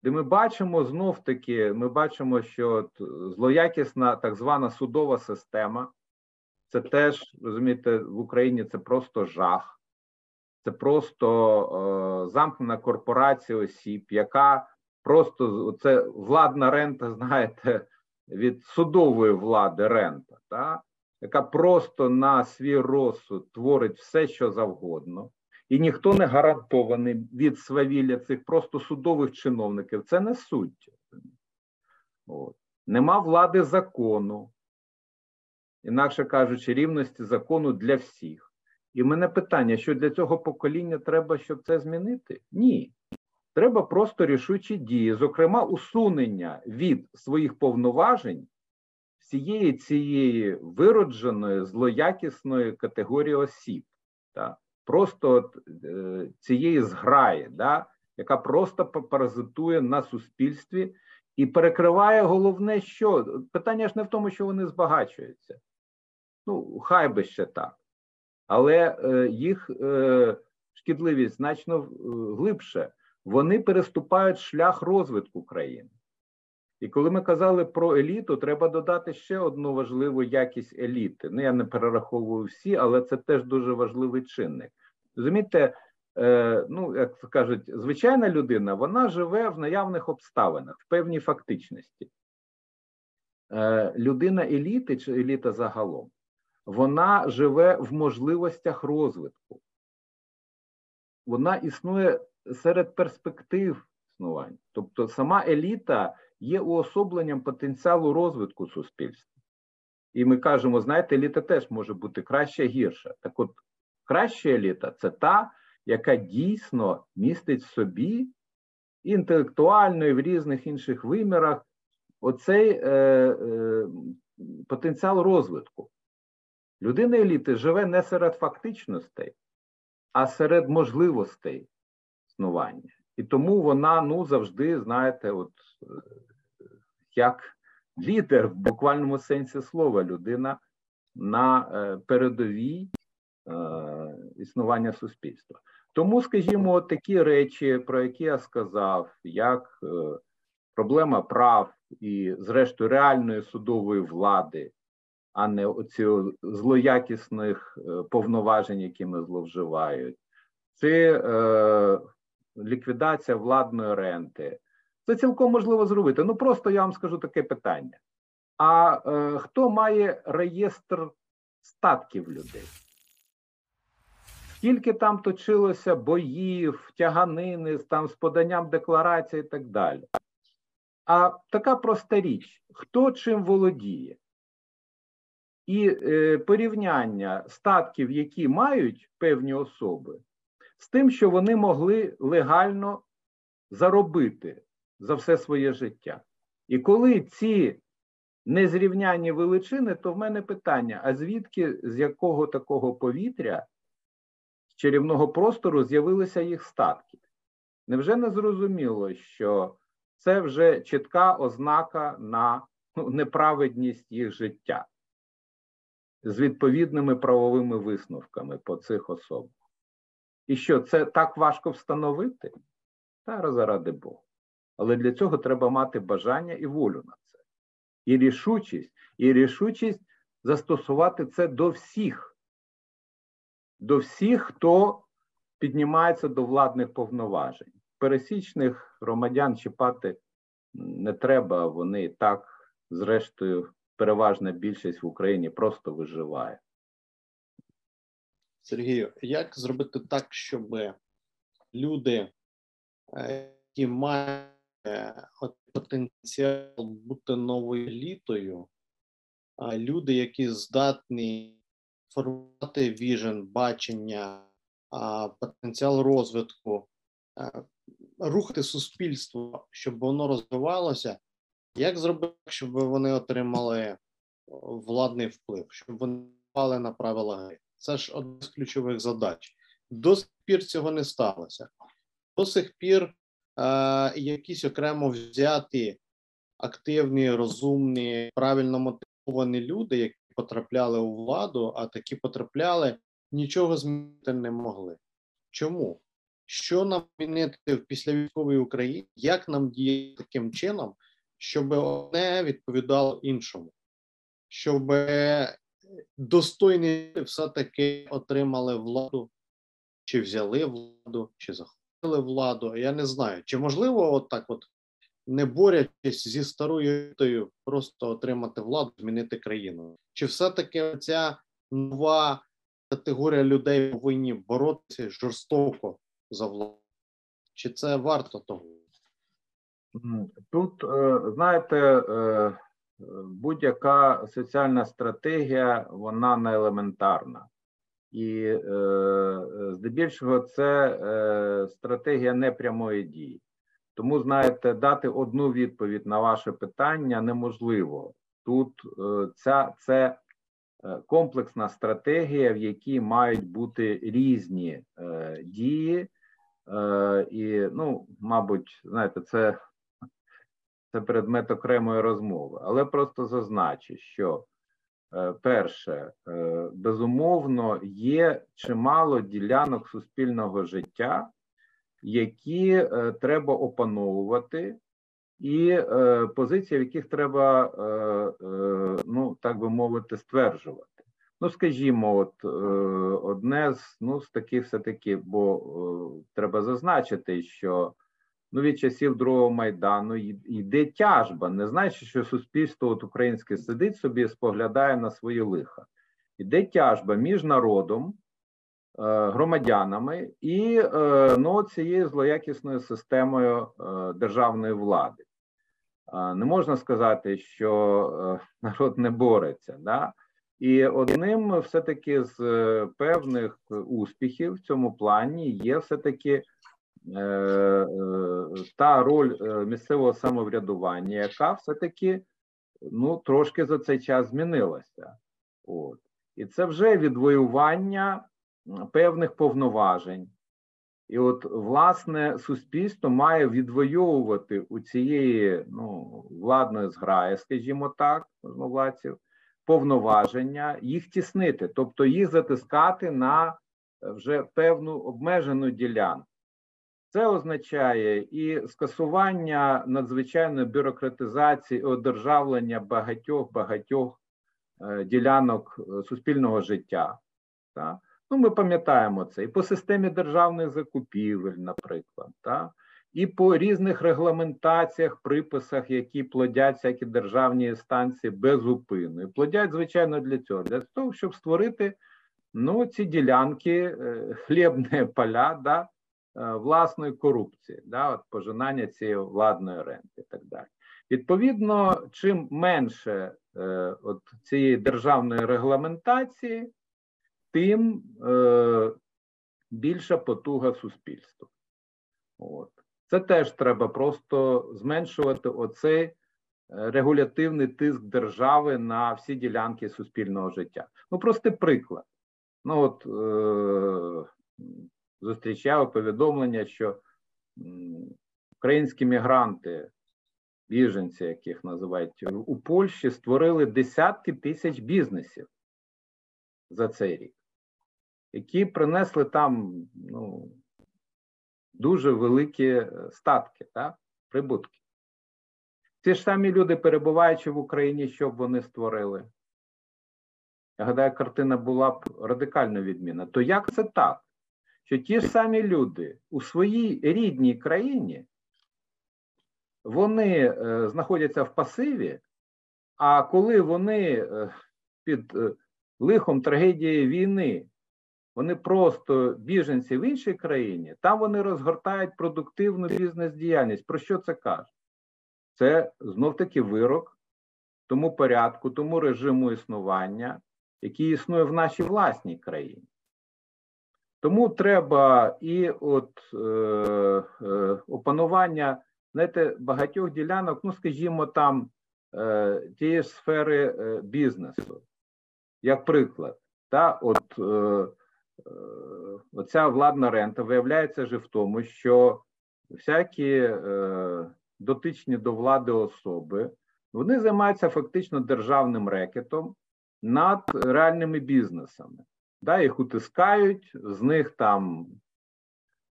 Speaker 2: де ми бачимо знов таки, ми бачимо, що от злоякісна так звана судова система, це теж розумієте, в Україні це просто жах, це просто е, замкнена корпорація осіб, яка просто це владна рента, знаєте, від судової влади рента, та, яка просто на свій розсуд творить все, що завгодно і ніхто не гарантований від свавілля цих просто судових чиновників. Це не суть. От. Нема влади закону, інакше кажучи, рівності закону для всіх. І в мене питання: що для цього покоління треба, щоб це змінити? Ні. Треба просто рішучі дії, зокрема, усунення від своїх повноважень всієї цієї виродженої злоякісної категорії осіб. Так? Просто от, е, цієї зграї, да, яка просто паразитує на суспільстві і перекриває головне, що питання ж не в тому, що вони збагачуються. Ну, хай би ще так. Але е, їх е, шкідливість значно глибше. Вони переступають шлях розвитку країни. І коли ми казали про еліту, треба додати ще одну важливу якість еліти. Ну, я не перераховую всі, але це теж дуже важливий чинник. Розумієте, е, ну як кажуть, звичайна людина вона живе в наявних обставинах, в певній фактичності. Е, Людина еліти чи еліта загалом, вона живе в можливостях розвитку. Вона існує серед перспектив існування. Тобто, сама еліта є уособленням потенціалу розвитку суспільства. І ми кажемо, знаєте, еліта теж може бути краща гірша. Так от, краща еліта це та, яка дійсно містить в собі інтелектуально і в різних інших вимірах оцей е, е, потенціал розвитку. Людина еліти живе не серед фактичностей, а серед можливостей існування. І тому вона ну завжди, знаєте, от е, як лідер в буквальному сенсі слова, людина на е, передовій е, існування суспільства. Тому, скажімо, такі речі, про які я сказав, як проблема прав і, зрештою, реальної судової влади, а не оці злоякісних повноважень, якими зловживають, це ліквідація владної ренти. Це цілком можливо зробити. Ну просто я вам скажу таке питання: а е, хто має реєстр статків людей? Скільки там точилося боїв, тяганини там з поданням декларації і так далі? А така проста річ: хто чим володіє? І е, порівняння статків, які мають певні особи, з тим, що вони могли легально заробити за все своє життя. І коли ці незрівняні величини, то в мене питання: а звідки з якого такого повітря з чарівного простору з'явилися їх статки? Невже не зрозуміло, що це вже чітка ознака на ну, неправедність їх життя з відповідними правовими висновками по цих особах? І що це так важко встановити? Та заради Бога. Але для цього треба мати бажання і волю на це. І рішучість, і рішучість застосувати це до всіх, до всіх, хто піднімається до владних повноважень. Пересічних громадян чіпати не треба, вони так, зрештою, переважна більшість в Україні просто виживає.
Speaker 1: Сергію, як зробити так, щоб люди, е, які мають е, потенціал бути новою елітою, люди, які здатні формувати віжен, бачення, потенціал розвитку, е, рухати суспільство, щоб воно розвивалося, як зробити, щоб вони отримали владний вплив, щоб вони впали на правила гри? Це ж одна з ключових задач. До сих пір цього не сталося. До сих пір е, якісь окремо взяті активні, розумні, правильно мотивовані люди, які потрапляли у владу, а такі потрапляли, нічого змінити не могли. Чому? Що нам змінити в післявійськовій Україні? Як нам діяти таким чином, щоб одне відповідало іншому? Щоб достойні все-таки отримали владу, чи взяли владу, чи захопили владу. Я не знаю, чи можливо, от так от не борячись зі старою елітою, просто отримати владу, змінити країну. Чи все-таки ця нова категорія людей повинні боротися жорстоко за владу? Чи це варто того?
Speaker 2: Тут, е, знаєте, е, будь-яка соціальна стратегія, вона не елементарна. І е, здебільшого це е, стратегія непрямої дії. Тому, знаєте, дати одну відповідь на ваше питання неможливо. Тут е, ця, це комплексна стратегія, в якій мають бути різні дії. І, ну, мабуть, знаєте, це це предмет окремої розмови, але просто зазначу, що Е, перше, е, безумовно, є чимало ділянок суспільного життя, які е, треба опановувати, і позиції, в яких треба, ну так би мовити, стверджувати. Ну, скажімо, от одне з ну, з таких все таки, бо треба зазначити, що ну, від часів другого майдану йде тяжба. Не значить, що суспільство от українське сидить собі, і споглядає на свої лиха. Йде тяжба між народом, е, громадянами і е, ну, цією злоякісною системою е, державної влади. Не можна сказати, що народ не бореться. Да? І одним все-таки з певних успіхів в цьому плані є все-таки та роль е, місцевого самоврядування, яка все-таки ну, трошки за цей час змінилася. От. І це вже відвоювання певних повноважень. І от, власне, суспільство має відвоювати у цієї ну, владної зграї, скажімо так, можновладців, повноваження, їх тіснити, тобто їх затискати на вже певну обмежену ділянку. Це означає і скасування надзвичайної бюрократизації, і одержавлення багатьох багатьох е, ділянок е, суспільного життя. Так? Ну, Ми пам'ятаємо це і по системі державних закупівель, наприклад, так? і по різних регламентаціях, приписах, які плодять всякі державні станції безупинно. І плодять, звичайно, для цього, для того, щоб створити ну, ці ділянки, е, хлібні поля. да, власної корупції, да, от пожинання цієї владної ренти і так далі. Відповідно, чим менше е, от цієї державної регламентації, тим е, більша потуга суспільства. От. Це теж треба просто зменшувати оцей е, регулятивний тиск держави на всі ділянки суспільного життя. Ну, простий приклад. Ну, от е, зустрічав повідомлення, що українські мігранти, біженці, яких називають у Польщі, створили десятки тисяч бізнесів за цей рік, які принесли там ну, дуже великі статки, так, прибутки. Ці ж самі люди, перебуваючи в Україні, що б вони створили? Я гадаю, картина була б радикально відмінна. То як це так? Що ті ж самі люди у своїй рідній країні вони е, знаходяться в пасиві, а коли вони е, під е, лихом трагедії війни, вони просто біженці в іншій країні, там вони розгортають продуктивну бізнес-діяльність. Про що це каже? Це знов-таки вирок тому порядку, тому режиму існування, який існує в нашій власній країні. Тому треба і от е, е, опанування знаєте, багатьох ділянок, ну, скажімо, там е, тієї ж сфери е, бізнесу. Як приклад, та, от, е, е, оця владна рента виявляється вже в тому, що всякі е, дотичні до влади особи вони займаються фактично державним рекетом над реальними бізнесами да, їх утискають, з них там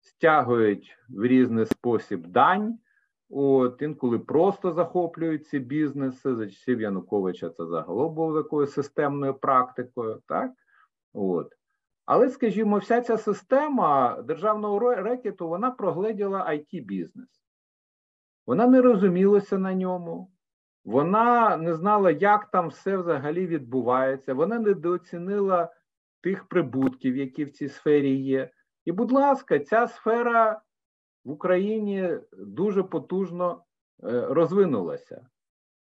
Speaker 2: стягують в різний спосіб дань. От, інколи просто захоплюють ці бізнеси. За часів Януковича це загалом було такою системною практикою. так? От. Але, скажімо, вся ця система державного рекету вона прогледіла it бізнес Вона не розумілася на ньому, вона не знала, як там все взагалі відбувається, вона недооцінила тих прибутків, які в цій сфері є. І, будь ласка, ця сфера в Україні дуже потужно е, розвинулася.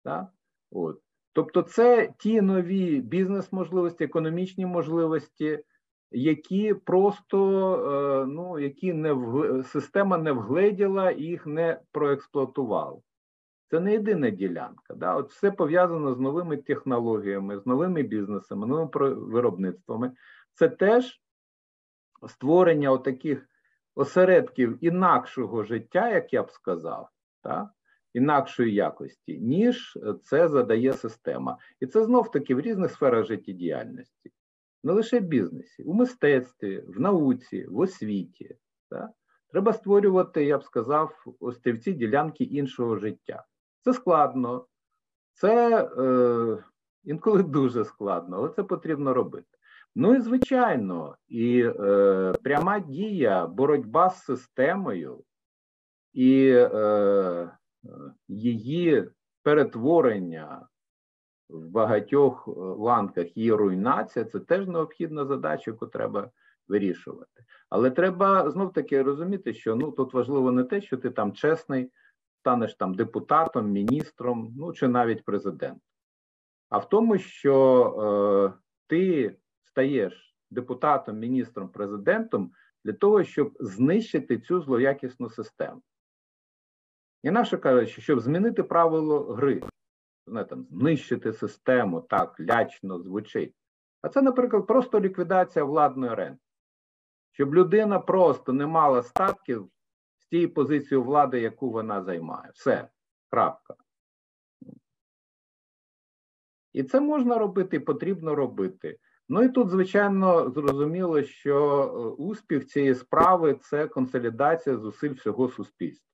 Speaker 2: Так? От. Тобто, це ті нові бізнес-можливості, економічні можливості, які просто е, ну, які не в, система не вгледіла і їх не проексплуатувала. Це не єдина ділянка. Да? От Все пов'язано з новими технологіями, з новими бізнесами, новими виробництвами. Це теж створення отаких осередків інакшого життя, як я б сказав, да? інакшої якості, ніж це задає система. І це знов таки в різних сферах життєдіяльності. Не лише в бізнесі, у мистецтві, в науці, в освіті. Так? Треба створювати, я б сказав, острівці ділянки іншого життя. Це складно, це е, інколи дуже складно, але це потрібно робити. Ну і звичайно, і е, пряма дія, боротьба з системою і е, її перетворення в багатьох ланках, її руйнація це теж необхідна задача, яку треба вирішувати. Але треба знов таки розуміти, що ну тут важливо не те, що ти там чесний, станеш там депутатом, міністром, ну чи навіть президентом, а в тому, що е, ти стаєш депутатом, міністром, президентом для того, щоб знищити цю злоякісну систему. Інакше кажучи, щоб змінити правило гри, знаєте, знищити систему так лячно звучить. А це, наприклад, просто ліквідація владної ренти. Щоб людина просто не мала статків з тієї позиції влади, яку вона займає. Все, крапка. І це можна робити, потрібно робити. Ну і тут, звичайно, зрозуміло, що е, успіх цієї справи це консолідація зусиль всього суспільства.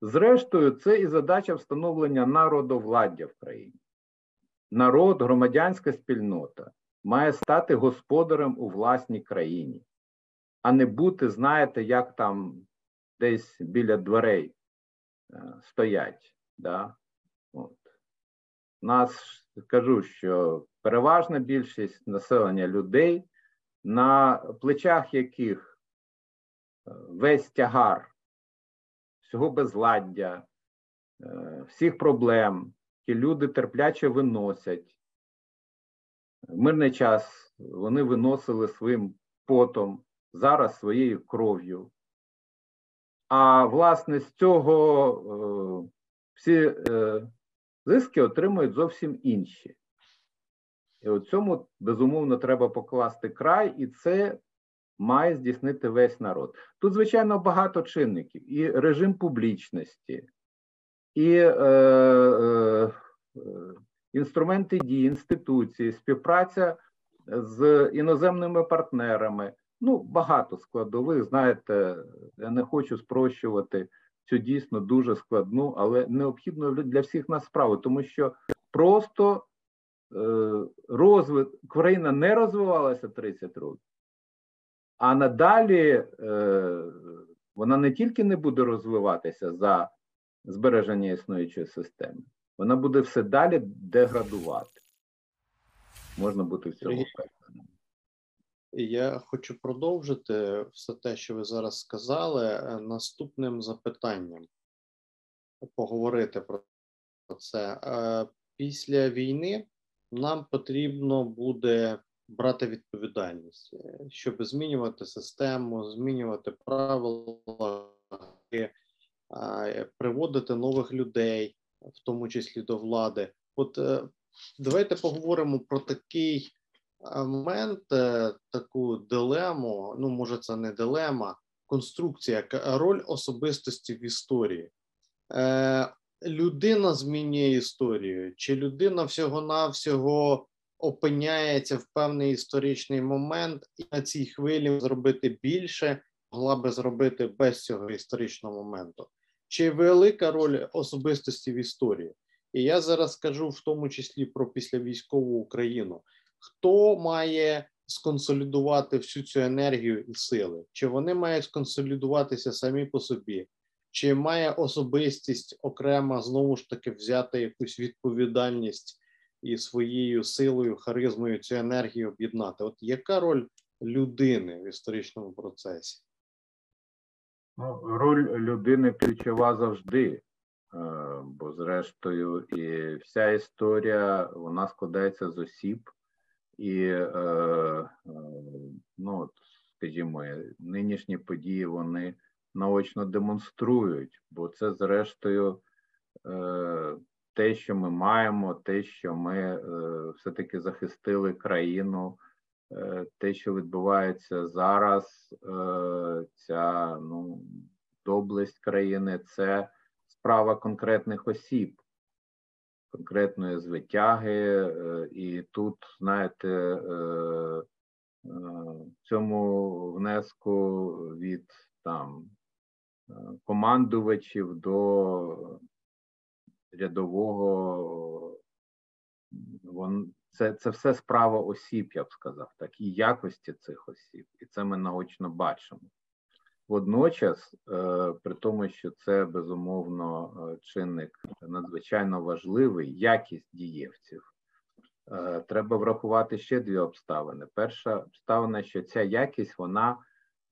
Speaker 2: Зрештою, це і задача встановлення народовладдя в країні. Народ, громадянська спільнота має стати господарем у власній країні, а не бути, знаєте, як там десь біля дверей е, стоять. Да? От. Нас кажу, що переважна більшість населення людей, на плечах яких е, весь тягар всього безладдя, е, всіх проблем, які люди терпляче виносять. В мирний час вони виносили своїм потом, зараз своєю кров'ю. А власне з цього е, всі зиски отримують зовсім інші. І у цьому, безумовно, треба покласти край, і це має здійснити весь народ. Тут, звичайно, багато чинників: і режим публічності, і е, е, інструменти дії, інституції, співпраця з іноземними партнерами. Ну, багато складових. Знаєте, я не хочу спрощувати цю дійсно дуже складну, але необхідну для всіх нас справу, тому що просто е, розвит країна не розвивалася 30 років, а надалі е, вона не тільки не буде розвиватися за збереження існуючої системи, вона буде все далі деградувати. Можна бути в цьому впевненим.
Speaker 1: Я хочу продовжити все те, що ви зараз сказали, е, наступним запитанням. Поговорити про це. Е, після війни нам потрібно буде брати відповідальність, е, щоб змінювати систему, змінювати правила, приводити нових людей, в тому числі до влади. От давайте поговоримо про такий момент, е, таку дилему, ну може це не дилема, конструкція, роль особистості в історії. Е, Людина змінює історію, чи людина всього-навсього опиняється в певний історичний момент і на цій хвилі зробити більше, могла би зробити без цього історичного моменту. Чи велика роль особистості в історії? І я зараз скажу в тому числі про післявійськову Україну хто має сконсолідувати всю цю енергію і сили? Чи вони мають сконсолідуватися самі по собі? Чи має особистість окремо знову ж таки взяти якусь відповідальність і своєю силою, харизмою цю енергію об'єднати? От яка роль людини в історичному процесі?
Speaker 2: Ну, Роль людини ключова завжди, е, бо зрештою, і вся історія вона складається з осіб, і, е, е, ну, скажімо, нинішні події вони наочно демонструють, бо це, зрештою, е, те, що ми маємо, те, що ми все-таки захистили країну, те, що відбувається зараз, ця ну, доблесть країни, це справа конкретних осіб, конкретної звитяги, і тут, знаєте, цьому внеску від там командувачів до рядового, вон, це це все справа осіб, я б сказав, так, і якості цих осіб. І це ми наочно бачимо. Водночас, е, при тому, що це безумовно е, чинник надзвичайно важливий, якість дієвців, е, треба врахувати ще дві обставини. Перша обставина, що ця якість вона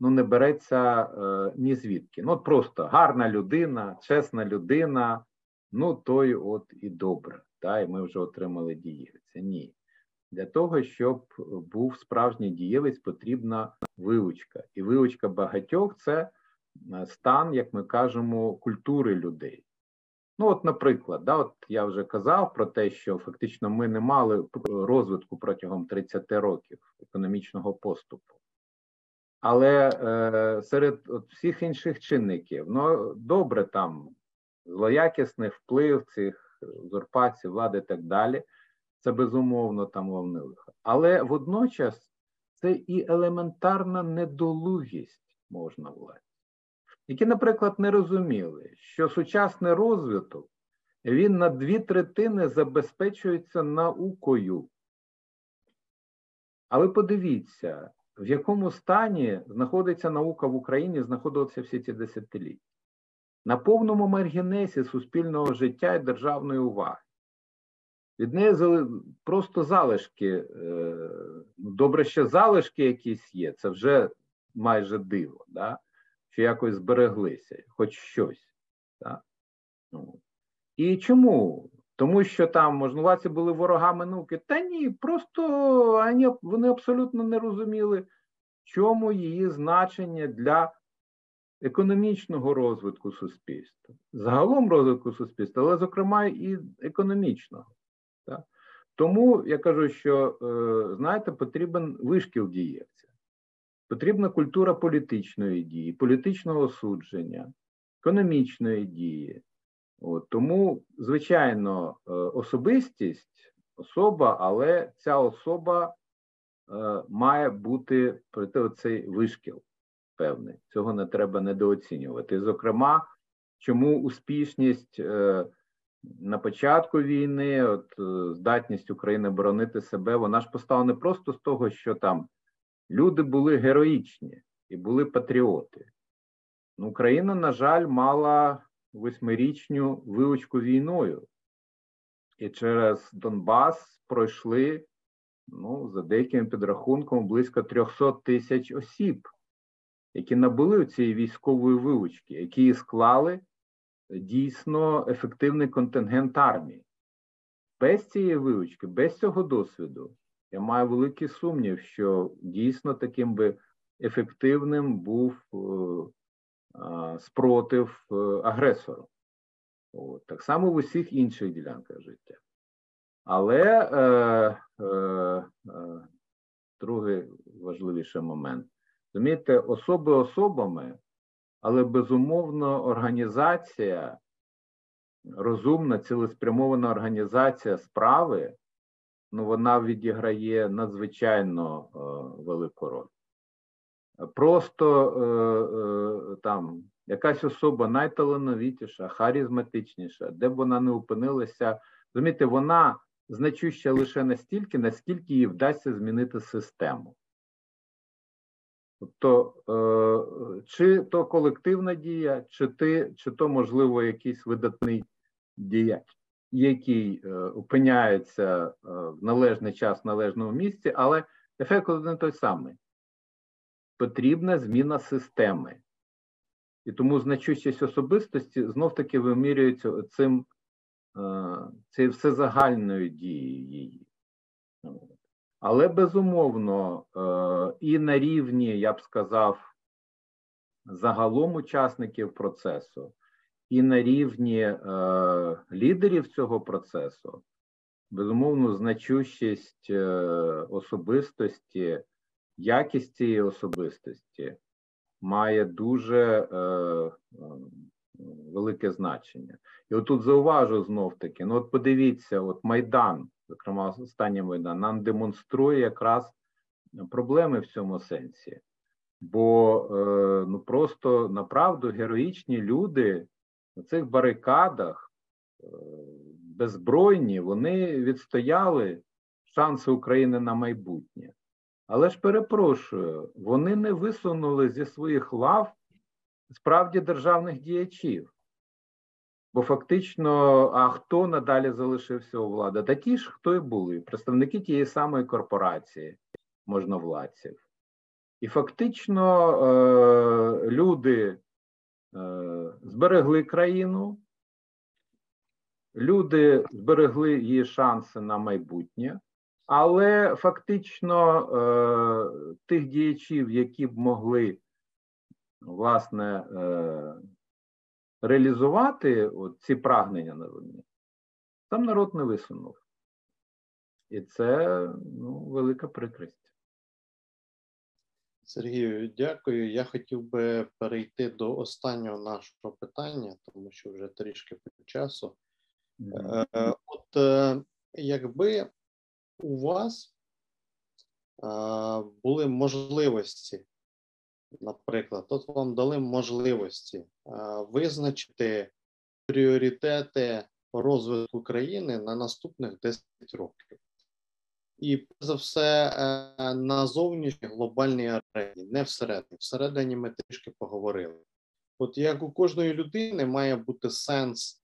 Speaker 2: ну не береться ні звідки. Ну просто гарна людина, чесна людина, ну той от і добре. Та, і ми вже отримали дієвця. Ні. Для того, щоб був справжній дієвець, потрібна вивучка. І вивучка багатьох це е, стан, як ми кажемо, культури людей. Ну, от, наприклад, да, от я вже казав про те, що фактично ми не мали розвитку протягом 30 років економічного поступу. Але е, серед от всіх інших чинників, ну добре, там злоякісний вплив цих узурпацій, влади і так далі. Це безумовно там головне лихо. Але водночас це і елементарна недолугість можна владі, які, наприклад, не розуміли, що сучасний розвиток він на дві третини забезпечується наукою. Але подивіться, в якому стані знаходиться наука в Україні, знаходилася всі ці десятиліття на повному маргінесі суспільного життя і державної уваги. Від просто залишки, е, добре, що залишки якісь є, це вже майже диво, да? що якось збереглися, хоч щось. Да? Ну. І чому? Тому що там можновладці були ворогами науки. Та ні, просто вони абсолютно не розуміли, чому її значення для економічного розвитку суспільства, загалом розвитку суспільства, але, зокрема, і економічного. Так? Тому я кажу, що, е, знаєте, потрібен вишкіл дієвця, потрібна культура політичної дії, політичного осудження, економічної дії. От, Тому, звичайно, е, особистість, особа, але ця особа е, має бути проти цей вишкіл певний. Цього не треба недооцінювати. Зокрема, чому успішність на початку війни, от е, здатність України боронити себе, вона ж постала не просто з того, що там люди були героїчні і були патріоти. Ну, Україна, на жаль, мала восьмирічну вивочку війною. І через Донбас пройшли, ну, за деякими підрахунками, близько 300 тисяч осіб які набули цієї військової вилучки, які склали дійсно ефективний контингент армії. Без цієї вилучки, без цього досвіду, я маю великий сумнів, що дійсно таким би ефективним був е, спротив е, агресору. Так само в усіх інших ділянках життя. Але е, е, е, другий важливіший момент. Розумієте, особи особами, але безумовно організація, розумна, цілеспрямована організація справи, ну вона відіграє надзвичайно е, велику роль. Просто е, е, там якась особа найталановітіша, харизматичніша, де б вона не опинилася, розумієте, вона значуща лише настільки, наскільки їй вдасться змінити систему. Тобто, е, чи то колективна дія, чи ти, чи то, можливо, якийсь видатний діяч, який е, опиняється е, в належний час в належному місці, але ефект один той самий. Потрібна зміна системи. І тому значущість особистості знов-таки вимірюється цим цією всезагальною дією її. Але безумовно, е, і на рівні, я б сказав, загалом учасників процесу, і на рівні е, лідерів цього процесу, безумовно, значущість е, особистості, якість цієї особистості має дуже велике значення. І отут зауважу знов таки: ну от подивіться, от Майдан, зокрема, останній Майдан, нам демонструє якраз проблеми в цьому сенсі. Бо е, ну просто направду героїчні люди на цих барикадах е, беззбройні, вони відстояли шанси України на майбутнє. Але ж перепрошую, вони не висунули зі своїх лав справді державних діячів. Бо фактично, а хто надалі залишився у влади? Та ті ж, хто і були, представники тієї самої корпорації можновладців. І фактично е, люди е, зберегли країну, люди зберегли її шанси на майбутнє, але фактично е, тих діячів, які б могли власне е, реалізувати от ці прагнення народні, там народ не висунув. І це ну, велика прикрість.
Speaker 1: Сергію, дякую. Я хотів би перейти до останнього нашого питання, тому що вже трішки по часу. Mm -hmm. От е, якби у вас були можливості, наприклад, от вам дали можливості визначити пріоритети розвитку країни на наступних 10 років. І за все е, на зовнішній глобальній арені, не всередині. Всередині ми трішки поговорили. От як у кожної людини має бути сенс,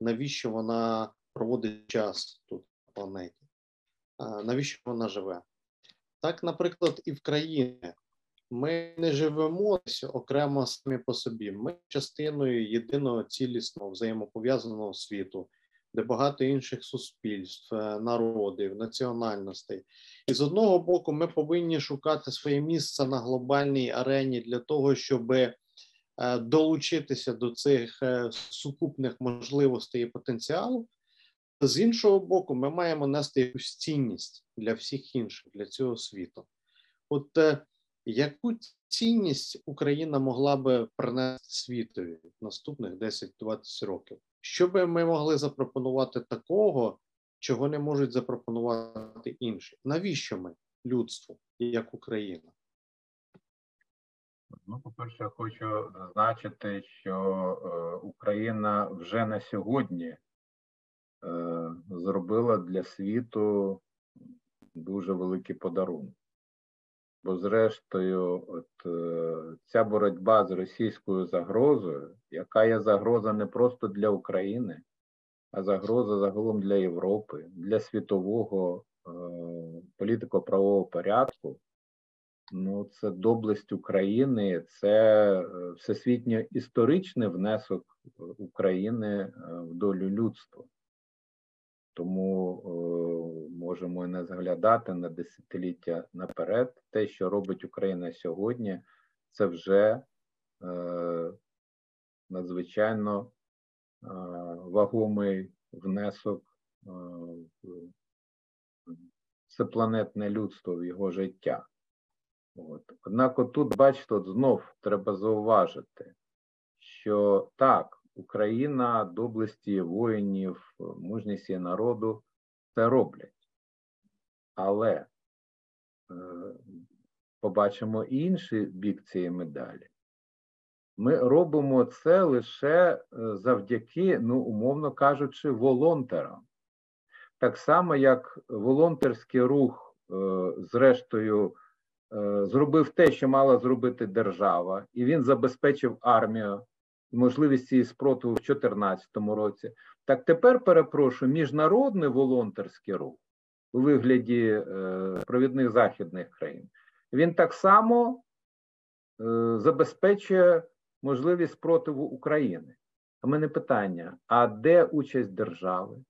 Speaker 1: навіщо вона проводить час тут на планеті, навіщо вона живе. Так, наприклад, і в країні ми не живемо окремо самі по собі. Ми частиною єдиного цілісного взаємопов'язаного світу де багато інших суспільств, е, народів, національностей. І з одного боку, ми повинні шукати своє місце на глобальній арені для того, щоб е, долучитися до цих е, сукупних можливостей і потенціалу. З іншого боку, ми маємо нести якусь цінність для всіх інших, для цього світу. От яку цінність Україна могла би принести світові в наступних 10-20 років? Що би ми могли запропонувати такого, чого не можуть запропонувати інші? Навіщо ми людству, як Україна?
Speaker 2: Ну, по-перше, я хочу зазначити, що е, Україна вже на сьогодні е, зробила для світу дуже великий подарунок. Бо, зрештою, от е, ця боротьба з російською загрозою, яка є загроза не просто для України, а загроза загалом для Європи, для світового е, політико-правового порядку, ну це доблесть України, це е, всесвітньо історичний внесок України в долю людства. Тому е, можемо не зглядати на десятиліття наперед. Те, що робить Україна сьогодні, це вже е, надзвичайно е, вагомий внесок в всепланетне людство в його життя. От. Однак, отут, бачите, от знов треба зауважити, що так. Україна, доблесті воїнів, мужність її народу це роблять. Але е, побачимо інший бік цієї медалі. Ми робимо це лише е, завдяки, ну, умовно кажучи, волонтерам. Так само, як волонтерський рух, е, зрештою, зробив те, що мала зробити держава, і він забезпечив армію можливість цієї спротиву в 2014 році. Так тепер перепрошую, міжнародний волонтерський рух у вигляді е, провідних західних країн, він так само е, забезпечує можливість спротиву України. А мене питання: а де участь держави?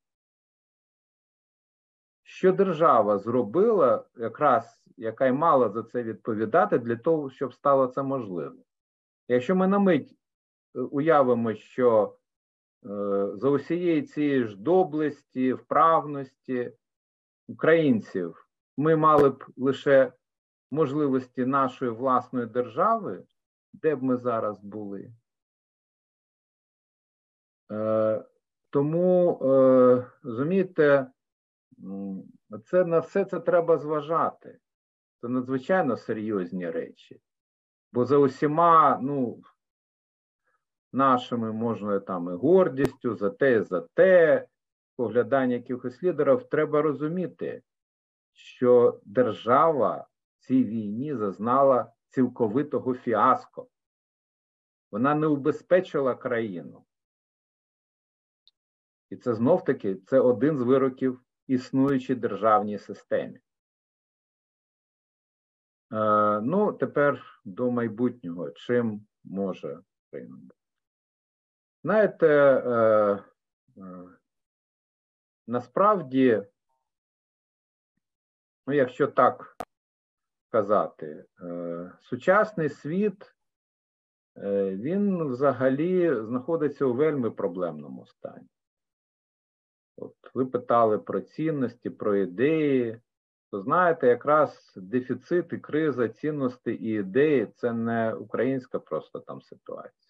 Speaker 2: Що держава зробила, якраз яка й мала за це відповідати для того, щоб стало це можливим? Якщо ми на мить уявимо, що е, за усієї цієї ж доблесті, вправності українців ми мали б лише можливості нашої власної держави, де б ми зараз були? Е, тому, е, розумієте, це на все це треба зважати. Це надзвичайно серйозні речі. Бо за усіма, ну, нашими можна там і гордістю, за те, за те, поглядання якихось лідерів, треба розуміти, що держава в цій війні зазнала цілковитого фіаско. Вона не убезпечила країну. І це знов таки це один з вироків існуючій державній системі. Е, ну, тепер до майбутнього. Чим може Україна? Знаєте, е, е, насправді, ну, якщо так казати, е, сучасний світ, він взагалі знаходиться у вельми проблемному стані. От Ви питали про цінності, про ідеї. То знаєте, якраз дефіцит і криза цінностей і ідеї це не українська просто там ситуація.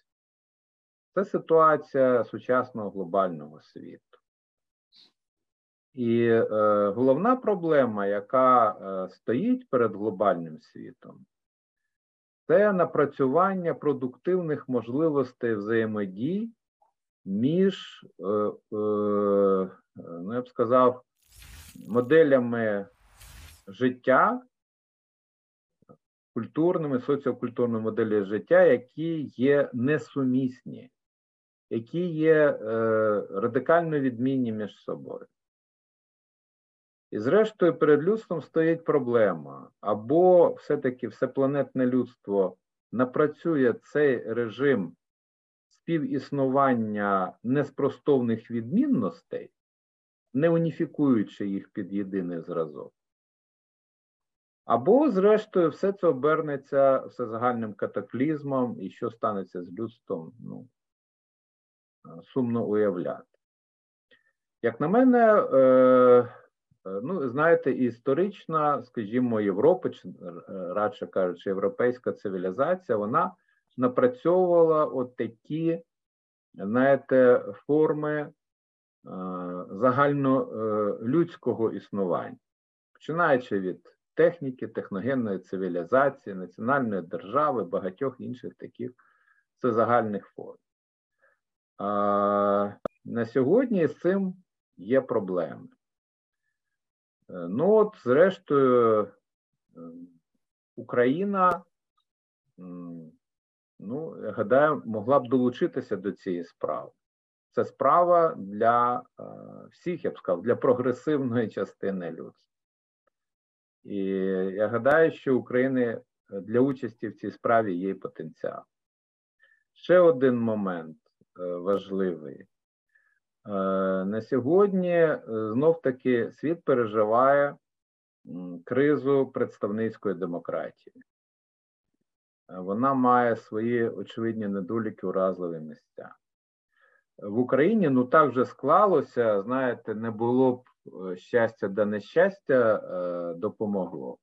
Speaker 2: Це ситуація сучасного глобального світу. І е, головна проблема, яка е, стоїть перед глобальним світом, це напрацювання продуктивних можливостей взаємодій між, е, е, ну я б сказав, моделями життя, культурними, соціокультурними моделями життя, які є несумісні, які є е, радикально відмінні між собою. І, зрештою, перед людством стоїть проблема, або все-таки всепланетне людство напрацює цей режим співіснування неспростовних відмінностей, не уніфікуючи їх під єдиний зразок. Або, зрештою, все це обернеться всезагальним катаклізмом, і що станеться з людством, ну, сумно уявляти. Як на мене, е, е, ну, знаєте, історична, скажімо, Європа, чи радше кажучи, європейська цивілізація, вона напрацьовувала от такі, знаєте, форми е, загальнолюдського існування, починаючи від техніки, техногенної цивілізації, національної держави, багатьох інших таких загальних форм. На сьогодні з цим є проблеми. Е, ну, от, зрештою, е, Україна, ну, я гадаю, могла б долучитися до цієї справи. Це справа для е, всіх, я б сказав, для прогресивної частини людства. І я гадаю, що України для участі в цій справі є потенціал. Ще один момент важливий. Е, на сьогодні е, знов таки світ переживає кризу представницької демократії. Вона має свої очевидні недоліки, уразливі місця. В Україні ну так вже склалося, знаєте, не було б Е, щастя да нещастя е, допомогло.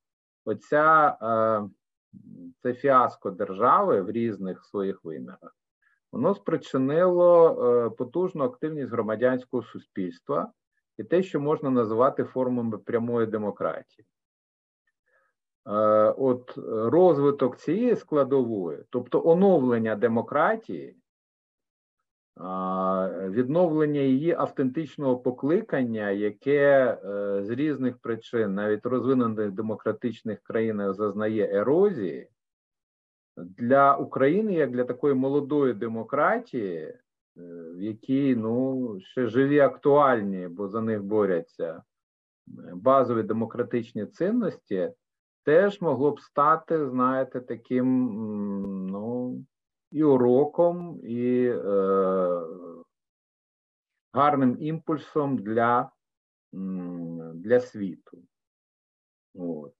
Speaker 2: Оця е, це фіаско держави в різних своїх вимірах, воно спричинило потужну активність громадянського суспільства і те, що можна називати формами прямої демократії. От розвиток цієї складової, тобто оновлення демократії, відновлення її автентичного покликання, яке е, з різних причин, навіть розвинених демократичних країнах, зазнає ерозії, для України, як для такої молодої демократії, е, в якій ну, ще живі актуальні, бо за них борються базові демократичні цінності, теж могло б стати, знаєте, таким ну, і уроком, і е, гарним імпульсом для для світу. От.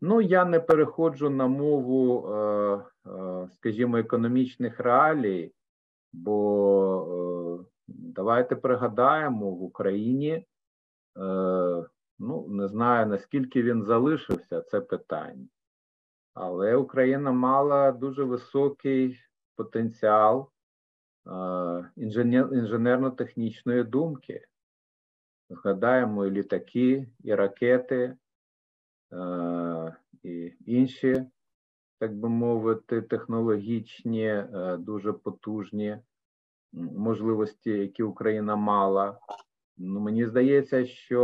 Speaker 2: Ну, я не переходжу на мову, е, е, скажімо, економічних реалій, бо е, давайте пригадаємо в Україні, ну, не знаю наскільки він залишився, це питання. Але Україна мала дуже високий потенціал інженерно-технічної думки. Згадаємо і літаки, і ракети, і інші, так би мовити, технологічні, дуже потужні можливості, які Україна мала. Ну, Мені здається, що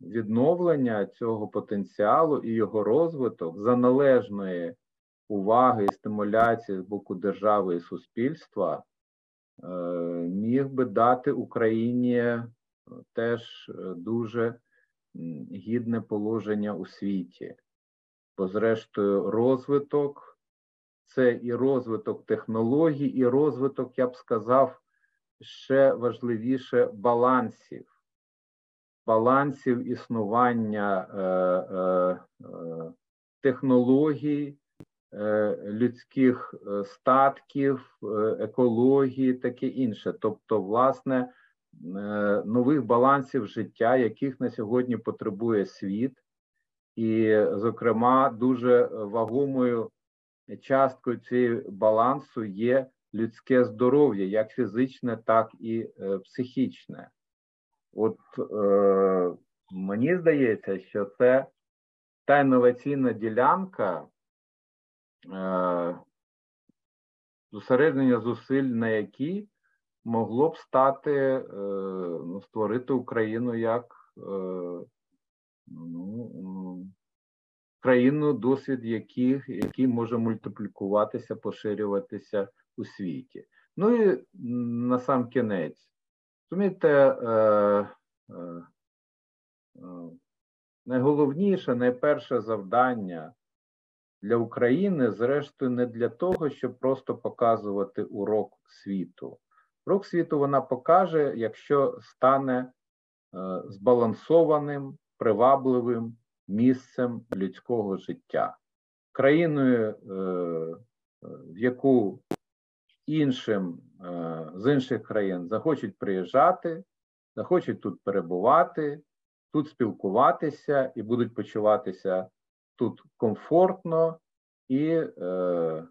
Speaker 2: е, відновлення цього потенціалу і його розвиток за належної уваги і стимуляції з боку держави і суспільства е, міг би дати Україні теж дуже гідне положення у світі. Бо, зрештою, розвиток це і розвиток технологій, і розвиток, я б сказав, ще важливіше балансів, балансів існування е, е, е, технологій, е, людських е, статків, екології, таке інше. Тобто, власне, нових балансів життя, яких на сьогодні потребує світ, і, зокрема, дуже вагомою часткою цього балансу є людське здоров'я, як фізичне, так і е, психічне. От е, мені здається, що це та інноваційна ділянка е, зосередження зусиль, на якій могло б стати, е, ну, створити Україну як е, ну, країну, досвід яких, який може мультиплікуватися, поширюватися у світі. Ну і на сам кінець, розумієте, е, найголовніше, найперше завдання для України, зрештою, не для того, щоб просто показувати урок світу. Урок світу вона покаже, якщо стане е, збалансованим, привабливим місцем людського життя, країною, е, в яку іншим е, з інших країн захочуть приїжджати, захочуть тут перебувати, тут спілкуватися і будуть почуватися тут комфортно і е,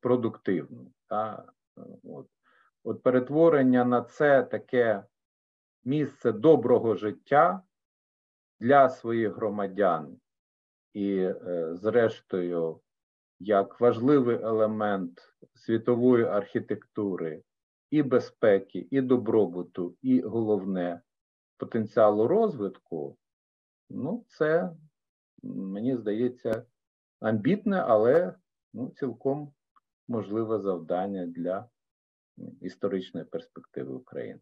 Speaker 2: продуктивно. Та? От. От перетворення на це таке місце доброго життя для своїх громадян. І, е, зрештою, як важливий елемент світової архітектури і безпеки, і добробуту, і головне потенціалу розвитку, ну, це, мені здається, амбітне, але ну, цілком можливе завдання для історичної перспективи України.